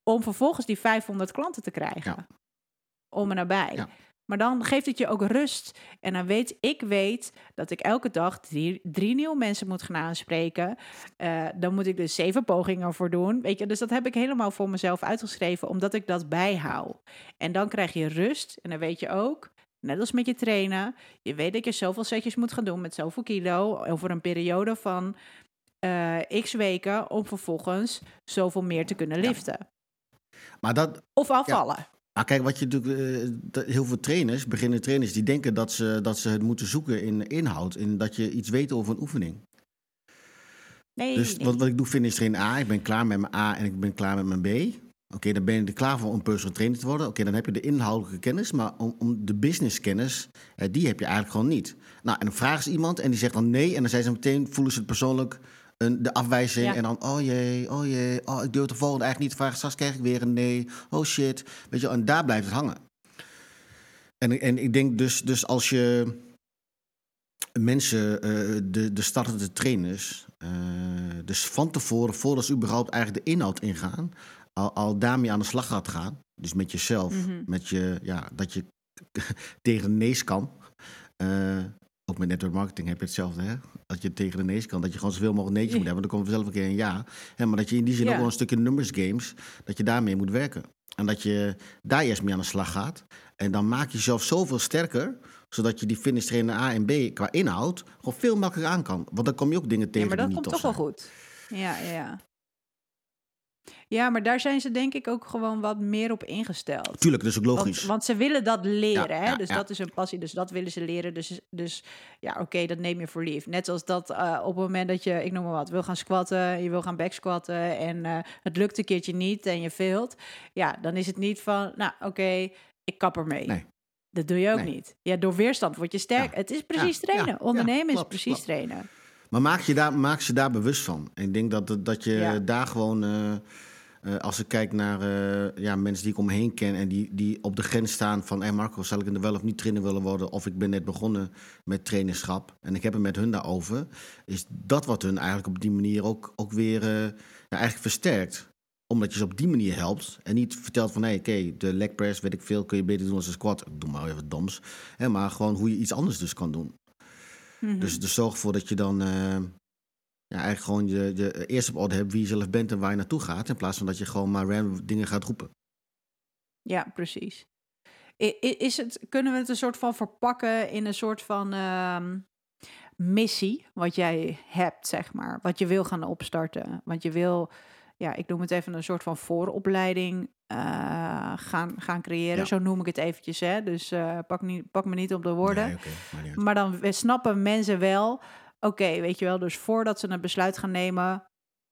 om vervolgens die 500 klanten te krijgen. Ja. Om en nabij. Ja. Maar dan geeft het je ook rust. En dan weet ik weet dat ik elke dag drie, drie nieuwe mensen moet gaan aanspreken. Eh, dan moet ik dus zeven pogingen voor doen. Weet je, dus dat heb ik helemaal voor mezelf uitgeschreven, omdat ik dat bijhoud. En dan krijg je rust. En dan weet je ook, net als met je trainen, je weet dat je zoveel setjes moet gaan doen met zoveel kilo over een periode van eh, x weken om vervolgens zoveel meer te kunnen Ja. liften. Maar dat, Of afvallen. Ah, kijk, wat je natuurlijk, eh, heel veel trainers, beginnende trainers, die denken dat ze, dat ze het moeten zoeken in inhoud. In dat je iets weet over een oefening. Nee, Dus nee. wat, wat ik doe, finish train A. Ik ben klaar met mijn A en ik ben klaar met mijn B. Oké, dan ben je er klaar voor om personal trainer te worden. Oké, dan heb je de inhoudelijke kennis, maar om, om de business kennis, eh, die heb je eigenlijk gewoon niet. Nou, en dan vragen ze iemand en die zegt dan nee. En dan zijn ze meteen, voelen ze het persoonlijk, een, de afwijzing. Ja. En dan, oh jee, oh jee, oh, ik durf de volgende eigenlijk niet te vragen. Straks krijg ik weer een nee. Oh shit. Weet je, en daar blijft het hangen. En, en ik denk dus, dus als je mensen, eh, de, de startende trainers, eh, dus van tevoren, voordat ze überhaupt eigenlijk de inhoud ingaan, al, al daarmee aan de slag gaat gaan. Dus met jezelf, Mhm. met je, ja, dat je *laughs* tegen nees kan. Eh, ook met network marketing heb je hetzelfde, hè? Dat je tegen de nees kan, dat je gewoon zoveel mogelijk neetjes moet hebben. Dan komt er zelf een keer een ja. Hè, maar dat je in die zin Ja. ook wel een stukje numbers games, dat je daarmee moet werken. En dat je daar eerst mee aan de slag gaat. En dan maak je jezelf zoveel sterker, zodat je die finish trainer A en B qua inhoud gewoon veel makkelijker aan kan. Want dan kom je ook dingen tegen Ja, maar dat die komt toch wel goed. Ja, ja, ja. Ja, maar daar zijn ze denk ik ook gewoon wat meer op ingesteld. Tuurlijk, dat is ook logisch. want ze willen dat leren, Ja, hè? ja, dus ja. dat is hun passie, dus dat willen ze leren. Dus, dus ja, oké, dat neem je voor lief. Net zoals dat eh, op het moment dat je, ik noem maar wat, wil gaan squatten, je wil gaan backsquatten en eh, het lukt een keertje niet en je veelt. Ja, dan is het niet van, nou oké, ik kap ermee. Nee. Dat doe je ook Nee. niet. Ja, door weerstand word je sterk. Het is precies trainen. Ondernemen is precies klopt. trainen. Maar maak je, daar, maak ze daar bewust van. Ik denk dat, dat je daar gewoon, eh, eh, als ik kijk naar eh, ja, mensen die ik om me heen ken en die, die op de grens staan van, hé Marco, zal ik in de wel of niet trainer willen worden? Of ik ben net begonnen met trainerschap en ik heb het met hun daarover. Is dat wat hun eigenlijk op die manier ook, ook weer eh, ja, eigenlijk versterkt omdat je ze op die manier helpt en niet vertelt van... hé, oké, de leg press, weet ik veel, kun je beter doen als een squat. Ik doe maar even doms. Hè, maar gewoon hoe je iets anders dus kan doen. Mhm. Dus, dus zorg ervoor dat je dan ja, eigenlijk gewoon je, je eerst op orde hebt wie je zelf bent en waar je naartoe gaat. In plaats van dat je gewoon maar random dingen gaat roepen. Ja, precies. Is het, kunnen we het een soort van verpakken in een soort van ehm, missie wat jij hebt, zeg maar, wat je wil gaan opstarten? Want je wil, ja, ik noem het even een soort van vooropleiding eh, gaan, gaan creëren. Ja. Zo noem ik het eventjes, hè. Dus eh, pak, niet, pak me niet op de woorden. Nee, uit. Maar dan snappen mensen wel, oké, weet je wel, dus voordat ze een besluit gaan nemen,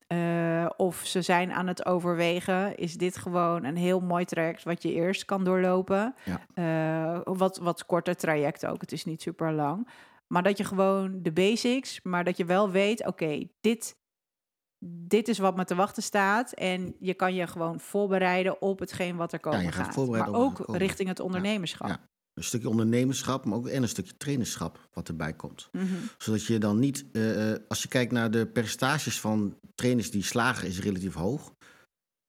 eh, of ze zijn aan het overwegen, is dit gewoon een heel mooi traject wat je eerst kan doorlopen. Ja. Eh, wat, wat korter traject ook, het is niet super lang. Maar dat je gewoon de basics, maar dat je wel weet, oké, dit, dit is wat me te wachten staat. En je kan je gewoon voorbereiden op hetgeen wat er komen je gaat Maar ook richting het ondernemerschap. Ja. Een stukje ondernemerschap, maar ook en een stukje trainerschap wat erbij komt. Mhm. Zodat je dan niet, eh, eh, als je kijkt naar de percentages van trainers die slagen, is relatief hoog.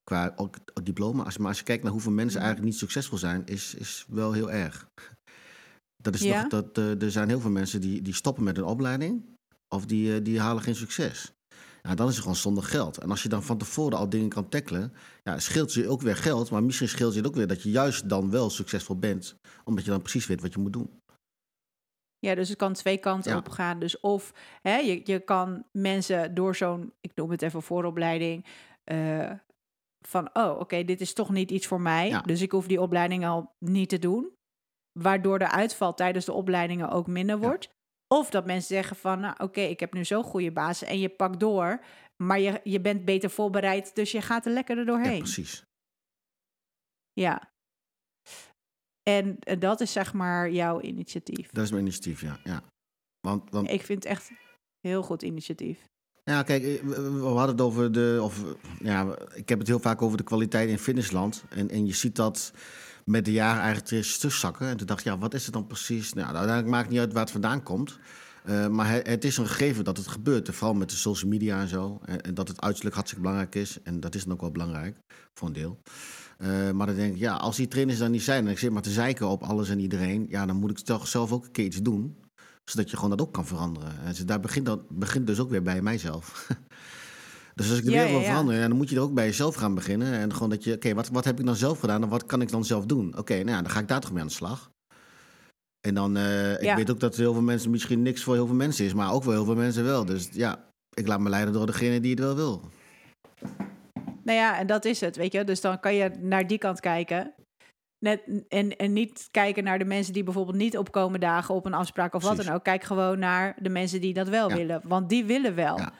Qua ook, ook diploma. Als, maar als je kijkt naar hoeveel mensen Mhm. eigenlijk niet succesvol zijn, is, is wel heel erg. *laughs* Dat is Ja? nog, dat, eh, er zijn heel veel mensen die, die stoppen met een opleiding. Of die, die halen geen succes. Ja, dan is het gewoon zonder geld. En als je dan van tevoren al dingen kan tackelen, ja, scheelt je ook weer geld. Maar misschien scheelt je het ook weer dat je juist dan wel succesvol bent. Omdat je dan precies weet wat je moet doen. Ja, dus het kan twee kanten Ja. op gaan. Dus of hè, je, je kan mensen door zo'n, ik noem het even vooropleiding, eh, van oh, oké, dit is toch niet iets voor mij. Ja. Dus ik hoef die opleiding al niet te doen. Waardoor de uitval tijdens de opleidingen ook minder Ja. Of dat mensen zeggen van, nou oké, ik heb nu zo'n goede basis en je pakt door. Maar je, je bent beter voorbereid, dus je gaat er lekker er Ja, doorheen. precies. Ja. En eh, dat is zeg maar jouw initiatief. Dat is mijn initiatief, ja. ja. Want, want Ik vind het echt heel goed initiatief. ja, kijk, eh, we, hadden het over de. Of, ja, ik heb het heel vaak over de kwaliteit in fitnessland. En, en je ziet dat met de jaren eigenlijk terug terugzakken. En toen dacht ik, ja, wat is het dan precies? Nou, uiteindelijk maakt niet uit waar het vandaan komt. Eh, maar het, het is een gegeven dat het gebeurt. Vooral met de social media en zo. En, en dat het uiterlijk hartstikke belangrijk is. En dat is dan ook wel belangrijk, voor een deel. Eh, maar dan denk ik, ja, als die trainers dan niet zijn... en ik zit maar te zeiken op alles en iedereen... ja, dan moet ik toch zelf ook een keer iets doen. Zodat je gewoon dat ook kan veranderen. En dus daar begint, dat, begint dus ook weer bij mijzelf. *laughs* dus als ik de wereld wil ja. veranderen... Dan moet je er ook bij jezelf gaan beginnen. En gewoon dat je, oké, wat, wat heb ik dan zelf gedaan... en wat kan ik dan zelf doen? Oké, nou ja, dan ga ik daar toch mee aan de slag. En dan, eh, ik weet ook dat heel veel mensen misschien niks voor heel veel mensen is... maar ook voor heel veel mensen wel. Dus ja, ik laat me leiden door degene die het wel wil. Nou ja, en dat is het, weet je. Dus dan kan je naar die kant kijken. Net, en, en niet kijken naar de mensen die bijvoorbeeld niet opkomen dagen op een afspraak of wat dan ook. Kijk gewoon naar de mensen die dat wel Ja. willen. Want die willen wel. Ja.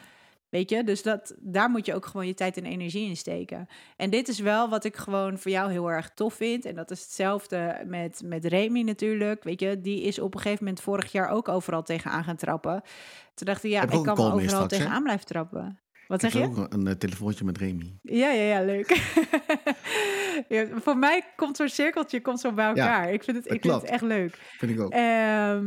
Weet je, dus dat, daar moet je ook gewoon je tijd en energie in steken. En dit is wel wat ik gewoon voor jou heel erg tof vind. En dat is hetzelfde met, met Remy natuurlijk. Weet je, die is op een gegeven moment vorig jaar ook overal tegenaan gaan trappen. Toen dacht ik, ja, ik ook kan overal straks, tegenaan blijven trappen. Wat Ik zeg heb je? ook een eh, telefoontje met Remy. Ja, ja, ja, leuk. *laughs* ja, voor mij komt zo'n cirkeltje komt zo bij elkaar. ik vind het, ik vind het echt leuk. Vind ik ook. Ehm,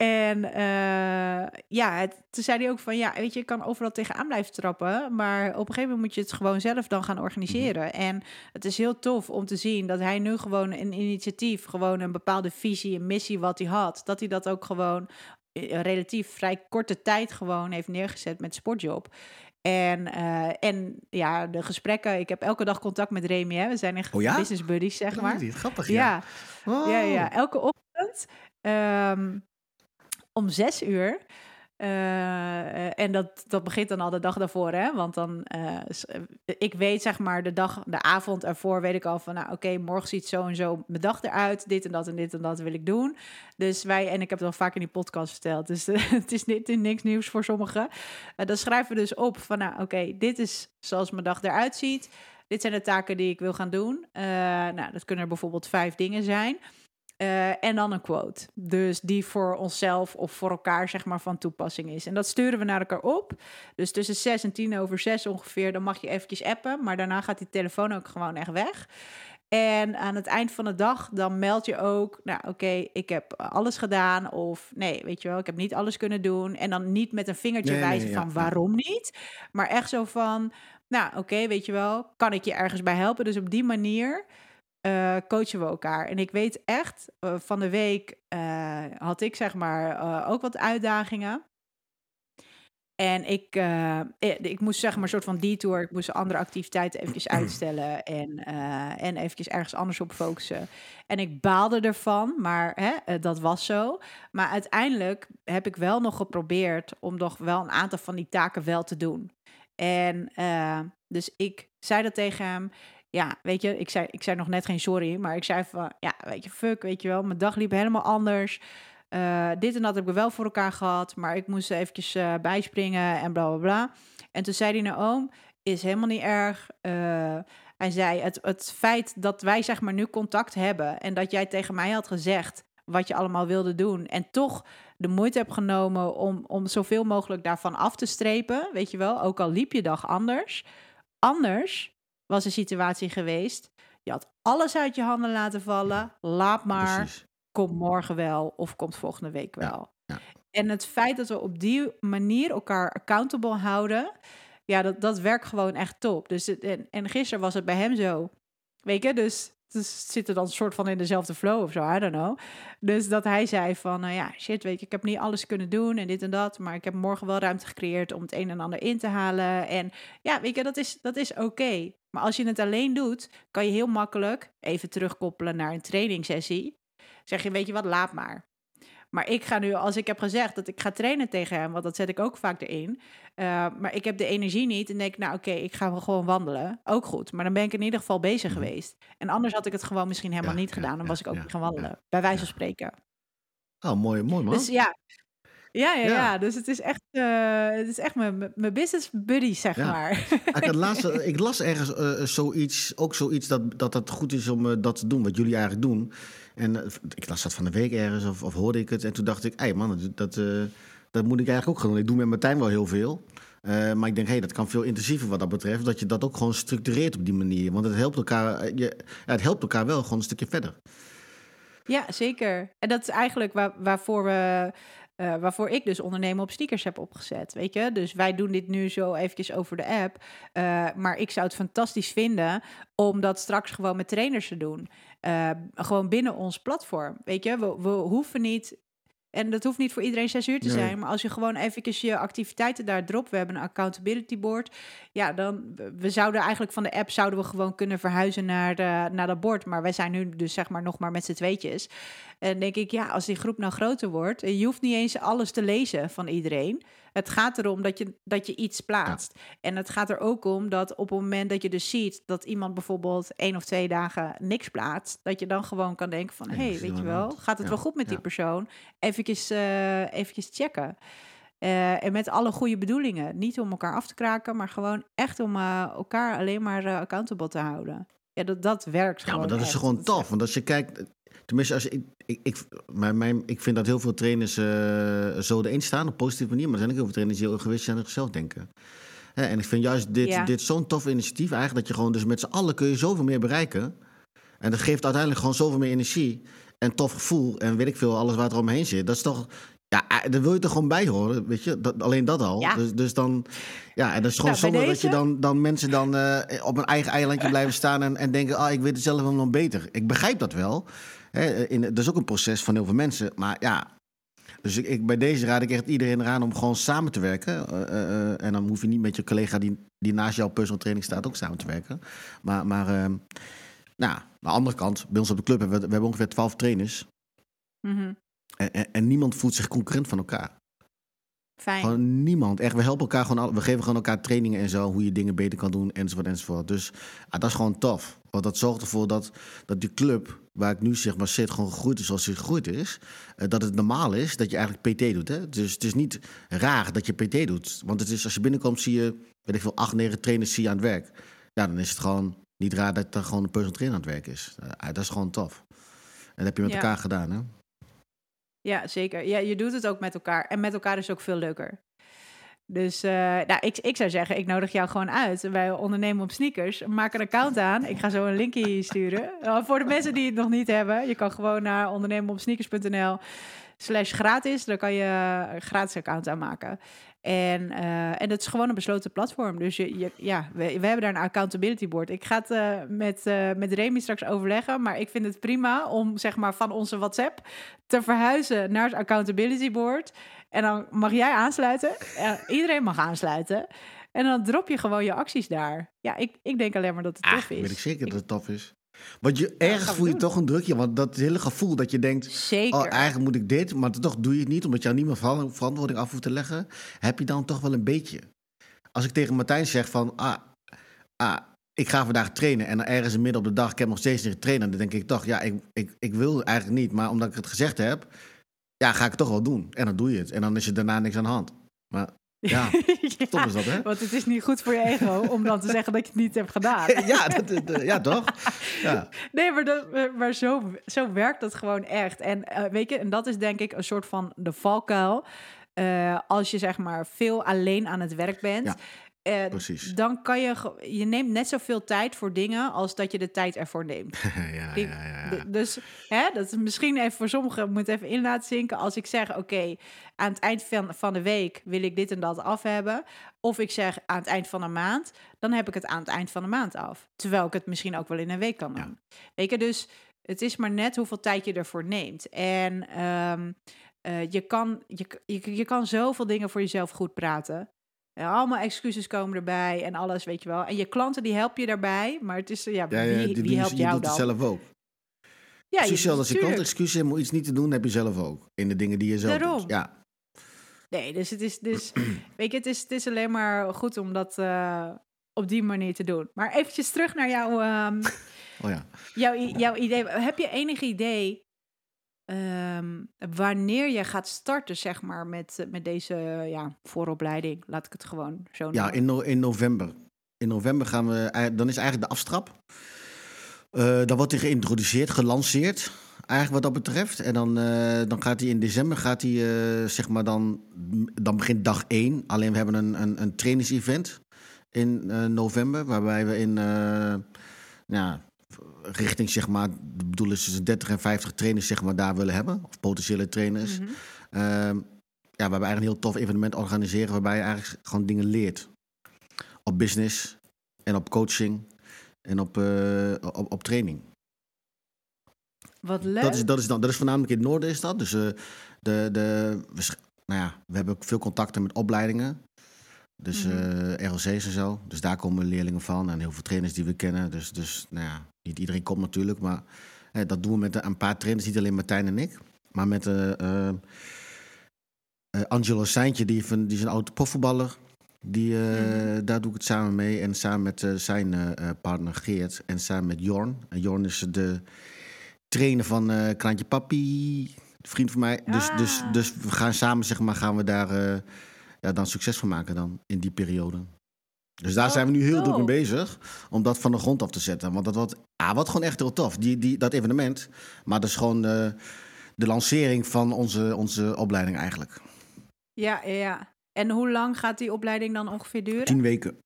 en eh, ja, het, toen zei hij ook van, ja, weet je, je kan overal tegenaan blijven trappen, maar op een gegeven moment moet je het gewoon zelf dan gaan organiseren. Mhm. En het is heel tof om te zien dat hij nu gewoon een initiatief, gewoon een bepaalde visie, een missie wat hij had, dat hij dat ook gewoon in relatief vrij korte tijd gewoon heeft neergezet met Sportjob. En, eh, en ja, de gesprekken, ik heb elke dag contact met Remy, hè. we zijn echt Oh ja? business buddies, zeg maar. Oh, die- grappig, Ja, ja. Ja, ja. Elke ochtend ehm, om zes uur. Eh, en dat, dat begint dan al de dag daarvoor, hè? Want dan, eh, ik weet zeg maar de dag, de avond ervoor weet ik al van, nou oké, morgen ziet zo en zo mijn dag eruit. Dit en dat en dit en dat wil ik doen. Dus wij, en ik heb het al vaak in die podcast verteld, dus *laughs* het is niet, niks nieuws voor sommigen. Dan schrijven we dus op van, nou oké, dit is zoals mijn dag eruit ziet. Dit zijn de taken die ik wil gaan doen. Nou, dat kunnen er bijvoorbeeld vijf dingen zijn. Eh, en dan een quote. Dus die voor onszelf of voor elkaar, zeg maar, van toepassing is. En dat sturen we naar elkaar op. Dus tussen zes en tien over zes ongeveer, dan mag je eventjes appen. Maar daarna gaat die telefoon ook gewoon echt weg. En aan het eind van de dag, dan meld je ook, nou oké, ik heb alles gedaan. Of nee, weet je wel, ik heb niet alles kunnen doen. En dan niet met een vingertje Nee, nee, wijzen ja, van waarom niet. Maar echt zo van, nou oké, weet je wel, kan ik je ergens bij helpen? Dus op die manier eh, coachen we elkaar. En ik weet echt, eh, van de week eh, had ik zeg maar ook wat uitdagingen. En ik, ik moest zeg maar een soort van detour. Ik moest andere activiteiten eventjes *clears throat* uitstellen en, en eventjes ergens anders op focussen. En ik baalde ervan, maar hè, dat was zo. Maar uiteindelijk heb ik wel nog geprobeerd om nog wel een aantal van die taken wel te doen. En dus ik zei dat tegen hem ja, weet je, ik zei, ik zei nog net geen sorry, maar ik zei van, ja, weet je, fuck, weet je wel, mijn dag liep helemaal anders. Uh, dit en dat heb ik wel voor elkaar gehad, maar ik moest eventjes uh, bijspringen en bla bla bla. En toen zei hij naar oom, is helemaal niet erg. Uh, hij zei, het, het feit dat wij zeg maar nu contact hebben en dat jij tegen mij had gezegd wat je allemaal wilde doen en toch de moeite hebt genomen om, om zoveel mogelijk daarvan af te strepen, weet je wel, ook al liep je dag anders. Anders was een situatie geweest. Je had alles uit je handen laten vallen. Laat maar. Precies. Komt morgen wel of komt volgende week wel. Ja, ja. En het feit dat we op die manier elkaar accountable houden, ja, dat, dat werkt gewoon echt top. Dus en, en gisteren was het bij hem zo. Weet je, dus dus zitten dan een soort van in dezelfde flow of zo, I don't know. Dus dat hij zei van, nou ja, shit, weet je, ik heb niet alles kunnen doen en dit en dat, maar ik heb morgen wel ruimte gecreëerd om het een en ander in te halen. En ja, weet je, dat is, dat is oké. Maar als je het alleen doet, kan je heel makkelijk even terugkoppelen naar een trainingssessie. Zeg je, weet je wat, laat maar. Maar ik ga nu, als ik heb gezegd dat ik ga trainen tegen hem, want dat zet ik ook vaak erin. Uh, maar ik heb de energie niet en denk, nou oké, ik ga wel gewoon wandelen. Ook goed, maar dan ben ik in ieder geval bezig mhm. geweest. En anders had ik het gewoon misschien helemaal niet gedaan. Dan was ik ook niet gaan wandelen, bij wijze van spreken. Oh, mooi, mooi man. Dus ja, ja, ja, ja, dus het is echt, uh, het is echt mijn, mijn business buddy, zeg maar. *laughs* Ik, had laatst, ik las ergens uh, zoiets, ook zoiets dat, dat het goed is om uh, dat te doen, wat jullie eigenlijk doen. En ik las dat van de week ergens, of, of hoorde ik het. En toen dacht ik, hé man, dat, dat moet ik eigenlijk ook gaan doen. Ik doe met Martijn wel heel veel. maar ik denk, hé, hey, dat kan veel intensiever wat dat betreft. Dat je dat ook gewoon structureert op die manier. Want het helpt elkaar, je, ja, het helpt elkaar wel gewoon een stukje verder. Ja, zeker. En dat is eigenlijk waar, waarvoor we uh, waarvoor ik dus ondernemen op sneakers heb opgezet. Weet je, dus wij doen dit nu zo eventjes over de app. Uh, maar ik zou het fantastisch vinden om dat straks gewoon met trainers te doen. Uh, gewoon binnen ons platform. Weet je, we hoeven niet en dat hoeft niet voor iedereen zes uur te zijn. Maar als je gewoon even je activiteiten daar drop. We hebben een accountability board. Ja, dan we zouden eigenlijk van de app zouden we gewoon kunnen verhuizen naar, de, naar dat bord. Maar wij zijn nu dus zeg maar nog maar met z'n tweetjes. En denk ik, ja, als die groep nou groter wordt. Je hoeft niet eens alles te lezen van iedereen. Het gaat erom dat je, dat je iets plaatst. En het gaat er ook om dat op het moment dat je dus ziet dat iemand bijvoorbeeld één of twee dagen niks plaatst, dat je dan gewoon kan denken van, hé, hey, weet je wel, gaat het wel goed met die persoon? Eventjes, uh, eventjes checken. Uh, en met alle goede bedoelingen. Niet om elkaar af te kraken, maar gewoon echt om uh, elkaar alleen maar accountable te houden. Ja, dat, dat werkt ja, maar dat is gewoon tof. Want als je kijkt, Tenminste, als ik, ik, ik, mijn, mijn, ik vind dat heel veel trainers uh, zo erin staan op positieve manier. Maar er zijn ook heel veel trainers die heel egoïstisch aan zichzelf denken. en ik vind juist dit, dit zo'n tof initiatief eigenlijk. Dat je gewoon dus met z'n allen kun je zoveel meer bereiken. En dat geeft uiteindelijk gewoon zoveel meer energie. En tof gevoel. En weet ik veel, alles waar er omheen zit. Dat is toch... Ja, eh, daar wil je toch gewoon bij horen, weet je? Dat, alleen dat al. Ja. Dus, dus dan... Ja, en dat is gewoon nou, zonde dat je dan, dan mensen dan uh, op een eigen eilandje *laughs* blijven staan... en, en denken, ah, ik weet het zelf wel nog beter. Ik begrijp dat wel. Hè, in, dat is ook een proces van heel veel mensen. Maar ja, dus ik, bij deze raad ik echt iedereen eraan om gewoon samen te werken. Uh, uh, en dan hoef je niet met je collega die, die naast jouw personal training staat ook samen te werken. Maar, maar uh, nou, aan de andere kant, bij ons op de club hebben we, we hebben ongeveer twaalf trainers. Mm -hmm. En, en, en, niemand voelt zich concurrent van elkaar. Fijn. Gewoon niemand. Echt, we helpen elkaar gewoon. We geven gewoon elkaar trainingen en zo. Hoe je dingen beter kan doen, enzovoort, enzovoort. Dus ah, dat is gewoon tof. Want dat zorgt ervoor dat, dat die club, waar ik nu zeg maar zit, gewoon gegroeid is zoals hij gegroeid is. Uh, dat het normaal is dat je eigenlijk PT doet. Hè? Dus het is niet raar dat je PT doet. Want het is, als je binnenkomt, zie je, weet ik veel, acht, negen trainers zie je aan het werk. Ja, dan is het gewoon niet raar dat er gewoon een personal trainer aan het werk is. Uh, dat is gewoon tof. En dat heb je met elkaar gedaan, hè? Ja, zeker. Ja, je doet het ook met elkaar. En met elkaar is ook veel leuker. Dus uh, nou, ik, ik zou zeggen, ik nodig jou gewoon uit. Wij ondernemen op sneakers. Maak een account aan. Ik ga zo een linkje sturen. Uh, voor de mensen die het nog niet hebben. Je kan gewoon naar ondernemenopsneakers.nl slash gratis. Dan kan je een gratis account aanmaken. En, uh, en het is gewoon een besloten platform. Dus je, je ja, we, we, hebben daar een accountability board. Ik ga het uh, met, uh, met Remy straks overleggen. Maar ik vind het prima om zeg maar, van onze WhatsApp te verhuizen naar het accountability board. En dan mag jij aansluiten. Iedereen mag aansluiten. En dan drop je gewoon je acties daar. Ja, ik, ik denk alleen maar dat het tof ah, is. weet ik zeker dat het tof is. Want je, ergens voel je toch een drukje. Want dat hele gevoel dat je denkt... Zeker. Oh, eigenlijk moet ik dit, maar toch doe je het niet... omdat je niet meer verantwoording af hoeft te leggen... heb je dan toch wel een beetje. Als ik tegen Martijn zeg van... Ah, ah, ik ga vandaag trainen en ergens in midden op de dag... ik heb nog steeds niet getraind... dan denk ik toch, ja, ik, ik, ik wil eigenlijk niet... maar omdat ik het gezegd heb... ja, ga ik het toch wel doen. En dan doe je het. En dan is er daarna niks aan de hand. Maar ja, *laughs* ja, is dat, hè? Want het is niet goed voor je ego om dan te zeggen dat je het niet hebt gedaan. *laughs* ja, dat, ja, toch? Ja. Nee, maar, dat, maar zo, zo werkt dat gewoon echt. En uh, weet je, en dat is denk ik een soort van de valkuil. Uh, als je zeg maar veel alleen aan het werk bent. Ja. Uh, Precies. Dan kan je, je neemt net zoveel tijd voor dingen als dat je de tijd ervoor neemt. *laughs* ja, ja, ja, Dus hè, dat is misschien even voor sommigen moet even in laten zinken. Als ik zeg, oké, aan het eind van, van de week wil ik dit en dat af hebben. Of ik zeg aan het eind van de maand, dan heb ik het aan het eind van de maand af. Terwijl ik het misschien ook wel in een week kan doen. Weet je, dus het is maar net hoeveel tijd je ervoor neemt. En um, uh, je, kan, je, je, je kan zoveel dingen voor jezelf goed praten. Ja, allemaal excuses komen erbij en alles, weet je wel. En je klanten die help je daarbij, maar het is, ja, wie, ja, die, wie helpt je jou doet dan? Het zelf ook. Ja, Precies als je klant excuses hebt om iets niet te doen, heb je zelf ook. In de dingen die je zelf Daarom. doet. Ja. Nee, dus het is, dus, *clears throat* weet je, het is, het is alleen maar goed om dat uh, op die manier te doen. Maar eventjes terug naar jouw, um, *laughs* oh ja. jouw, jouw idee. Heb je enig idee um, wanneer je gaat starten, zeg maar, met, met deze ja, vooropleiding? Laat ik het gewoon zo noemen. Ja, in, no in november. In november gaan we, dan is eigenlijk de afstrap. Uh, dan wordt hij geïntroduceerd, gelanceerd eigenlijk wat dat betreft. En dan, uh, dan gaat hij in december, gaat hij, uh, zeg maar dan, dan begint dag 1. Alleen we hebben een, een, een trainingsevent in november, waarbij we in, ja, richting, zeg maar, de bedoel is dus 30 en 50 trainers, zeg maar, daar willen hebben. Of potentiële trainers. Mm -hmm. ja, waarbij we eigenlijk een heel tof evenement organiseren, waarbij je eigenlijk gewoon dingen leert. Op business en op coaching en op, op, op training. Wat leuk. Dat is, dat is, dan, dat is voornamelijk in het noorden is dat. Dus uh, de, de, we, nou ja, we hebben ook veel contacten met opleidingen. Dus mm -hmm. uh, RLC's en zo. Dus daar komen leerlingen van. En heel veel trainers die we kennen. Dus, dus nou ja, niet iedereen komt natuurlijk. Maar eh, dat doen we met een paar trainers. Niet alleen Martijn en ik. Maar met uh, Angelo Seintje. Die, van, die is een oude profvoetballer. Die, mm -hmm. Daar doe ik het samen mee. En samen met zijn partner Geert. En samen met Jorn. En Jorn is de trainer van Kraantje Papi, vriend van mij. Dus, dus, Ah. dus we gaan samen, zeg maar, gaan we daar ja, dan succes van maken dan in die periode. Dus daar Oh, zijn we nu heel druk mee bezig om dat van de grond af te zetten. Want dat wordt, ah, wat gewoon echt heel tof, die, die, dat evenement. Maar dat is gewoon eh, de lancering van onze, onze opleiding eigenlijk. Ja, ja, ja. En hoe lang gaat die opleiding dan ongeveer duren? Tien weken.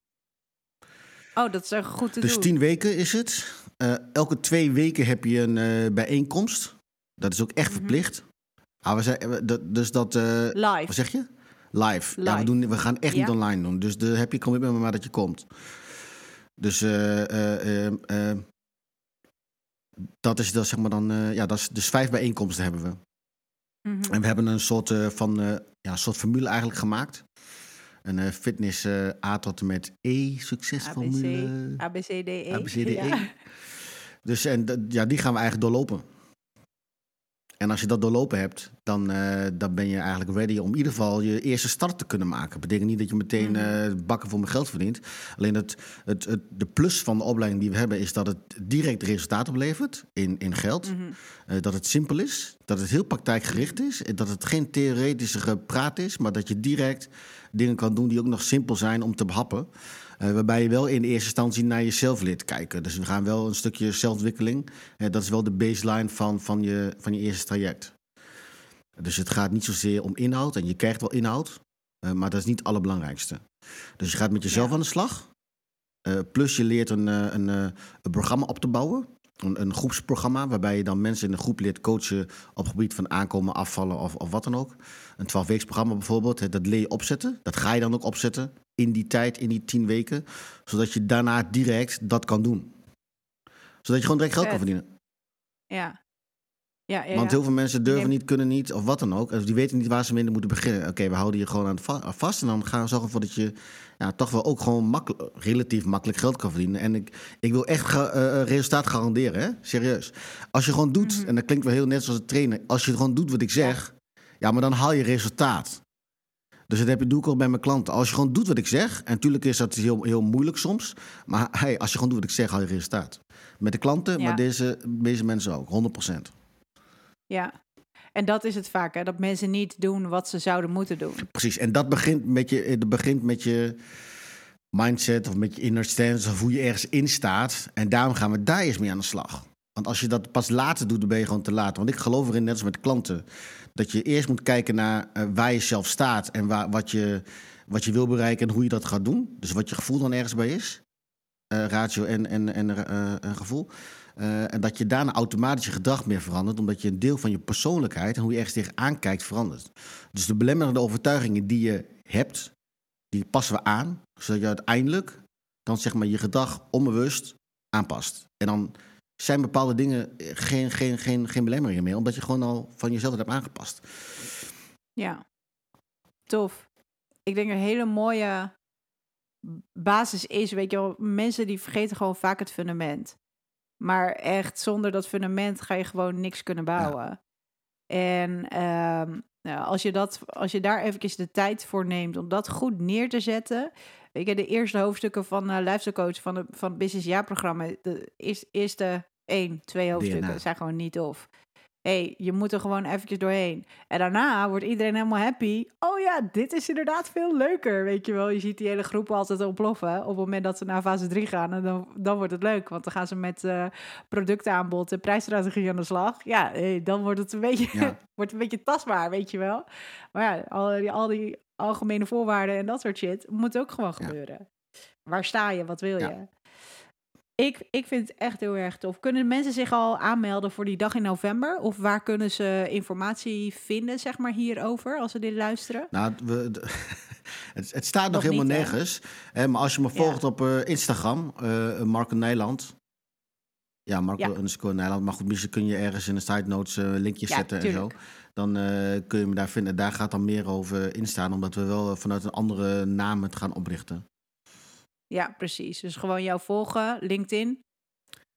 Oh, dat is echt goed te Dus doen. tien weken is het. Uh, elke twee weken heb je een uh, bijeenkomst. Dat is ook echt Mhm. verplicht. Ah, we zijn, dat, dus dat... Live. Wat zeg je? Live. Ja, we, doen, we gaan echt niet online doen. Dus daar heb je commitment maar dat je komt. Dus eh, eh, eh, dat is dat zeg maar dan... ja, dat is, dus vijf bijeenkomsten hebben we. Mhm. En we hebben een soort, van, ja, een soort formule eigenlijk gemaakt. Een fitness A tot en met E succesformule. ABC, ABCDE. ABCDE. Ja. Dus en, ja, die gaan we eigenlijk doorlopen. En als je dat doorlopen hebt, dan, eh, dan ben je eigenlijk ready om in ieder geval je eerste start te kunnen maken. Dat betekent niet dat je meteen eh, bakken voor mijn geld verdient. Alleen het, het, het, de plus van de opleiding die we hebben is dat het direct resultaat oplevert in, in geld. Mhm. Eh, dat het simpel is, dat het heel praktijkgericht is. en Dat het geen theoretische gepraat is, maar dat je direct dingen kan doen die ook nog simpel zijn om te behappen. Eh, waarbij je wel in de eerste instantie naar jezelf leert kijken. Dus we gaan wel een stukje zelfontwikkeling. Eh, dat is wel de baseline van, van, je, van je eerste traject. Dus het gaat niet zozeer om inhoud. En je krijgt wel inhoud, eh, maar dat is niet het allerbelangrijkste. Dus je gaat met jezelf Ja. aan de slag. Plus je leert een, een, een programma op te bouwen. Een, een groepsprogramma waarbij je dan mensen in een groep leert coachen op het gebied van aankomen, afvallen of, of wat dan ook. Een 12 programma bijvoorbeeld, dat leer je opzetten. Dat ga je dan ook opzetten in die tijd, in die 10 weken. Zodat je daarna direct dat kan doen. Zodat je gewoon direct geld kan verdienen. Ja. Ja, ja, Want heel veel mensen durven niet, kunnen niet, of wat dan ook. Dus die weten niet waar ze mee moeten beginnen. Oké, we houden je gewoon aan va- vast. En dan gaan we zorgen ervoor dat je ja, toch wel ook gewoon makkelijk, relatief makkelijk geld kan verdienen. En ik, ik wil echt ga- eh, eh, resultaat garanderen, hè? serieus. Als je gewoon doet, Mhm. en dat klinkt wel heel net zoals het trainen. Als je gewoon doet wat ik zeg, ja, maar dan haal je resultaat. Dus dat heb doe ik ook bij mijn klanten. Als je gewoon doet wat ik zeg, en natuurlijk is dat heel, heel moeilijk soms. Maar hey, als je gewoon doet wat ik zeg, haal je resultaat. Met de klanten, Ja. maar deze, deze mensen ook, 100%. Ja. En dat is het vaak, hè? dat mensen niet doen wat ze zouden moeten doen. Precies, en dat begint met je, dat begint met je mindset of met je inner stance of hoe je ergens in staat. En daarom gaan we daar eerst mee aan de slag. Want als je dat pas later doet, dan ben je gewoon te laat. Want ik geloof erin, net als met klanten, dat je eerst moet kijken naar eh, waar je zelf staat en waar, wat, je, wat je wil bereiken en hoe je dat gaat doen. Dus wat je gevoel dan ergens bij is. Eh, ratio en, en, en eh, gevoel. En dat je daarna automatisch je gedrag meer verandert, omdat je een deel van je persoonlijkheid en hoe je ergens tegenaan kijkt verandert. Dus de belemmerende overtuigingen die je hebt, die passen we aan, zodat je uiteindelijk dan zeg maar je gedrag onbewust aanpast. En dan zijn bepaalde dingen eh, geen, geen, geen, geen belemmeringen meer, omdat je gewoon al van jezelf het hebt aangepast. Ja, tof. Ik denk een hele mooie basis is, weet je wel, mensen die vergeten gewoon vaak het fundament. Maar echt, zonder dat fundament ga je gewoon niks kunnen bouwen. En ehm, nou, als, je dat, als je daar eventjes de tijd voor neemt om dat goed neer te zetten. Weet je, de eerste hoofdstukken van uh, Lifestyle Coach van, de, van het Business Jaarprogramma, de eerste, eerste één, twee hoofdstukken DNA. zijn gewoon niet tof. hey, je moet er gewoon eventjes doorheen. En daarna wordt iedereen helemaal happy. Oh ja, dit is inderdaad veel leuker, weet je wel. Je ziet die hele groep altijd ontploffen. Op het moment dat ze naar fase 3 gaan, en dan, dan wordt het leuk. Want dan gaan ze met uh, productaanbod en prijsstrategie aan de slag. Ja, hey, dan wordt het een beetje, Ja. *laughs* wordt een beetje tastbaar, weet je wel. Maar ja, al die, al die algemene voorwaarden en dat soort shit moet ook gewoon Ja. gebeuren. Waar sta je? Wat wil Ja. je? Ik, ik vind het echt heel erg tof. Kunnen mensen zich al aanmelden voor die dag in november? Of waar kunnen ze informatie vinden, zeg maar, hierover, als ze dit luisteren? Nou, we, *laughs* het, het staat nog, Nog helemaal niet, nergens. Hè, maar als je me Ja. volgt op eh, Instagram, eh Marco Nijland. Ja, Marco Ja. underscore Nijland. Maar goed, misschien kun je ergens in de side notes eh, linkjes Ja, zetten en zo. Dan eh, kun je me daar vinden. Daar gaat dan meer over instaan, omdat we wel vanuit een andere naam het gaan oprichten. Ja, precies. Dus gewoon jou volgen. LinkedIn.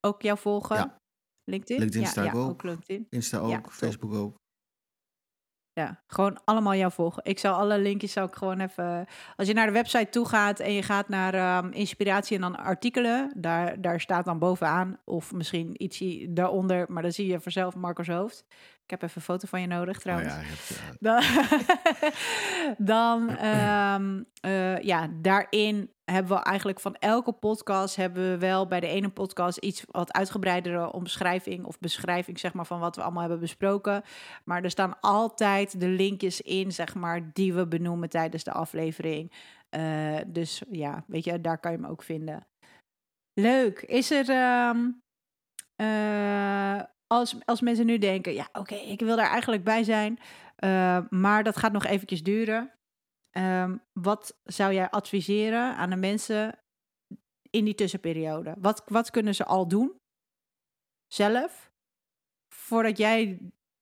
Ook jou volgen. Ja. LinkedIn? LinkedIn ja, sta ik ja, ook. LinkedIn. Insta ook, Ja, top. Facebook ook. Ja, gewoon allemaal jou volgen. Ik zal alle linkjes zou ik gewoon even. Als je naar de website toe gaat en je gaat naar ehm, inspiratie en dan artikelen, daar, daar staat dan bovenaan, of misschien ietsje daaronder, maar dan zie je vanzelf Marco's hoofd. Ik heb even een foto van je nodig Oh trouwens. ja, hebt, ja. Dan, dan ehm, eh, ja, daarin hebben we eigenlijk van elke podcast hebben we wel bij de ene podcast iets wat uitgebreidere omschrijving of beschrijving zeg maar van wat we allemaal hebben besproken. Maar er staan altijd de linkjes in zeg maar die we benoemen tijdens de aflevering. Eh, dus ja, weet je, daar kan je hem ook vinden. Leuk. Is er ehm, eh, als, als mensen nu denken, ja, oké, ik wil daar eigenlijk bij zijn, eh, maar dat gaat nog eventjes duren. Ehm, wat zou jij adviseren aan de mensen in die tussenperiode? Wat, wat kunnen ze al doen zelf voordat jij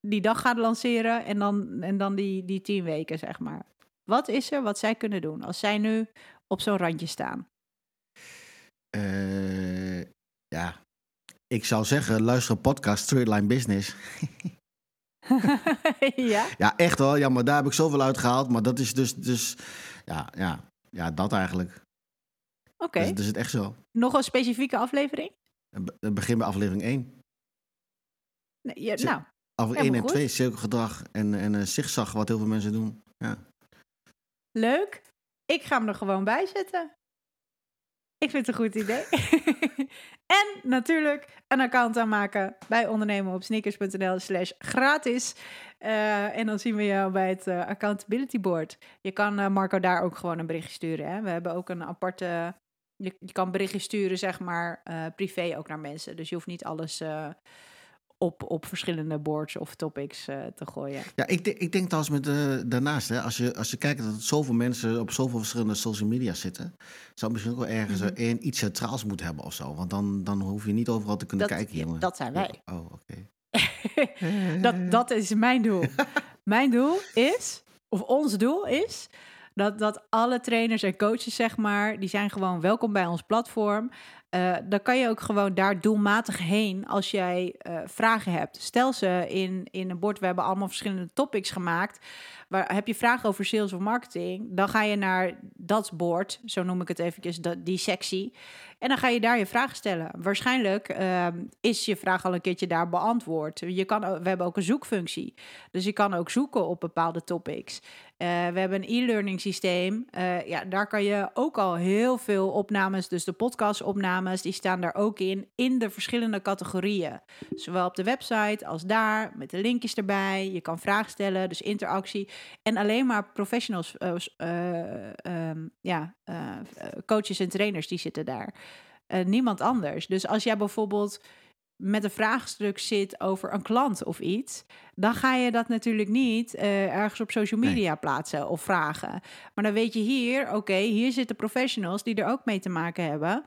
die dag gaat lanceren en dan, en dan die, die tien weken, zeg maar? Wat is er wat zij kunnen doen als zij nu op zo'n randje staan? Eh, ja, ik zou zeggen, luister podcast Straight Line Business. *laughs* ja? Ja, echt hoor. Ja, maar daar heb ik zoveel uitgehaald. Maar dat is dus, dus ja, ja, ja, dat eigenlijk. Oké. Dus, dus is het echt zo. Nog een specifieke aflevering? Het begin bij aflevering 1. Nee, ja, nou, Aflevering 1 Helemaal en goed. 2, cirkelgedrag en, en een zigzag, wat heel veel mensen doen. Ja. leuk. Ik ga hem er gewoon bij zetten. Ik vind het een goed idee. *laughs* en natuurlijk een account aanmaken bij ondernemen op sneakers.nl slash gratis. Eh, en dan zien we jou bij het eh, accountability board. Je kan eh, Marco daar ook gewoon een berichtje sturen. Hè? We hebben ook een aparte... Je, kan berichtjes sturen, zeg maar, privé ook naar mensen. Dus je hoeft niet alles op, op verschillende boards of topics eh, te gooien. Ja, ik, denk- ik denk trouwens met daarnaast, hè, als, je, als je kijkt dat zoveel mensen op zoveel verschillende social media zitten, zou misschien ook wel ergens Mhm. één iets centraals moeten hebben of zo. Want dan, dan hoef je niet overal te kunnen Dat- kijken, jongen. dat zijn wij. Oh, oké. *laughs* dat, dat is mijn doel. *laughs* mijn doel is, of ons doel is, dat, dat alle trainers en coaches, zeg maar, die zijn gewoon welkom bij ons platform. Uh, dan kan je ook gewoon daar doelmatig heen als jij uh, vragen hebt. Stel ze in, in een bord. We hebben allemaal verschillende topics gemaakt. Waar, heb je vragen over sales of marketing? Dan ga je naar dat bord, zo noem ik het eventjes, die sectie. En dan ga je daar je vragen stellen. Waarschijnlijk uh, is je vraag al een keertje daar beantwoord. Je kan, we hebben ook een zoekfunctie. Dus je kan ook zoeken op bepaalde topics. Uh, we hebben een e-learning systeem. Uh, ja, daar kan je ook al heel veel opnames, dus de podcastopnames, die staan daar ook in, in de verschillende categorieën. Zowel op de website als daar, met de linkjes erbij. Je kan vragen stellen, dus interactie. En alleen maar professionals, uh, um, ja, coaches en trainers, die zitten daar. niemand anders. Dus als jij bijvoorbeeld met een vraagstuk zit over een klant of iets, dan ga je dat natuurlijk niet uh, ergens op social media nee. plaatsen of vragen. Maar dan weet je hier, oké, okay, hier zitten professionals die er ook mee te maken hebben.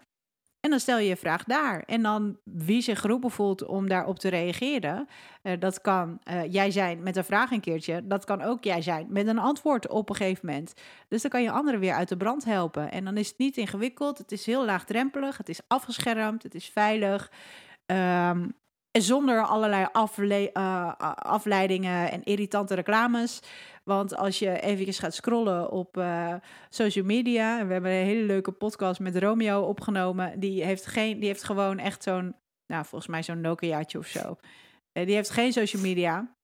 En dan stel je je vraag daar. En dan wie zich geroepen voelt om daarop te reageren. Uh, dat kan uh, jij zijn met een vraag een keertje. Dat kan ook jij zijn met een antwoord op een gegeven moment. Dus dan kan je anderen weer uit de brand helpen. En dan is het niet ingewikkeld. Het is heel laagdrempelig. Het is afgeschermd. Het is veilig. Um, zonder allerlei uh, afleidingen en irritante reclames. Want als je even gaat scrollen op uh, social media. We hebben een hele leuke podcast met Romeo opgenomen. Die heeft, geen, die heeft gewoon echt zo'n, nou volgens mij zo'n Nokiaatje of zo. Uh, die heeft geen social media.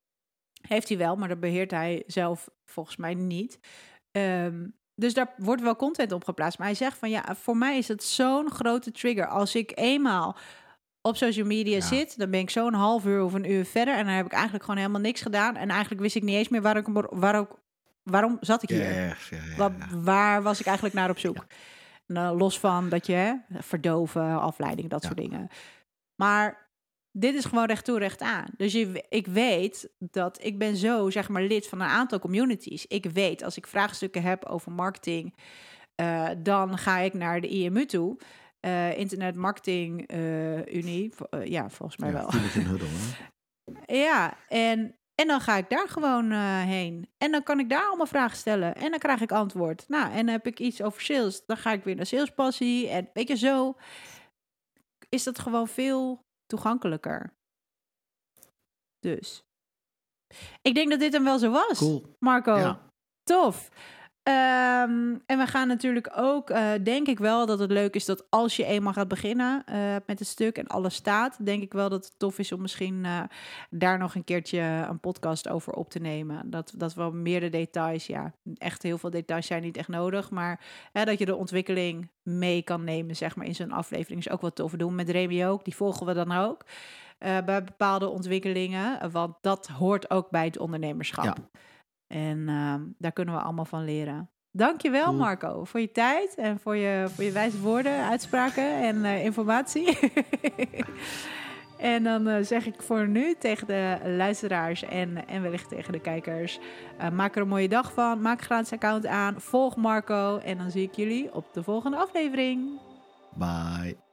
Heeft hij wel, maar dat beheert hij zelf volgens mij niet. Um, dus daar wordt wel content op geplaatst. Maar hij zegt van ja, voor mij is het zo'n grote trigger. Als ik eenmaal op social media ja. zit, dan ben ik zo een half uur of een uur verder en dan heb ik eigenlijk gewoon helemaal niks gedaan. En eigenlijk wist ik niet eens meer waar ik, waar ook, waarom zat ik hier? Ja, waar, waar, was ik eigenlijk naar op zoek? Nou, los van dat je hè, verdoven, afleiding, dat soort dingen. Maar dit is gewoon recht toe, recht aan. Dus je, ik weet dat ik ben zo, zeg maar, lid van een aantal communities. Ik weet als ik vraagstukken heb over marketing, uh, dan ga ik naar de IMU toe. Uh, Internet Marketing uh, Unie. Uh, ja, volgens mij ja, wel. Huddle, *laughs* ja, en, en dan ga ik daar gewoon heen. En dan kan ik daar allemaal vragen stellen. En dan krijg ik antwoord. Nou, en dan heb ik iets over sales. Dan ga ik weer naar salespassie. En weet je, zo is dat gewoon veel toegankelijker. Dus. Ik denk dat dit hem wel zo was, cool. Marco. Ja. Tof. Um, en we gaan natuurlijk ook, uh, denk ik wel dat het leuk is dat als je eenmaal gaat beginnen uh, met het stuk en alles staat, denk ik wel dat het tof is om misschien uh, daar nog een keertje een podcast over op te nemen. Dat, dat we meer de details, ja, echt heel veel details zijn niet echt nodig, maar dat je de ontwikkeling mee kan nemen, zeg maar, in zo'n aflevering is ook wat tof. We doen met Remy ook, die volgen we dan ook bij bepaalde ontwikkelingen, want dat hoort ook bij het ondernemerschap. Ja. En uh, daar kunnen we allemaal van leren. Dankjewel cool. Marco voor je tijd en voor je, voor je wijze woorden, uitspraken en uh, informatie. *laughs* en dan uh, zeg ik voor nu tegen de luisteraars en, en wellicht tegen de kijkers: uh, maak er een mooie dag van. Maak een gratis account aan. Volg Marco en dan zie ik jullie op de volgende aflevering. Bye.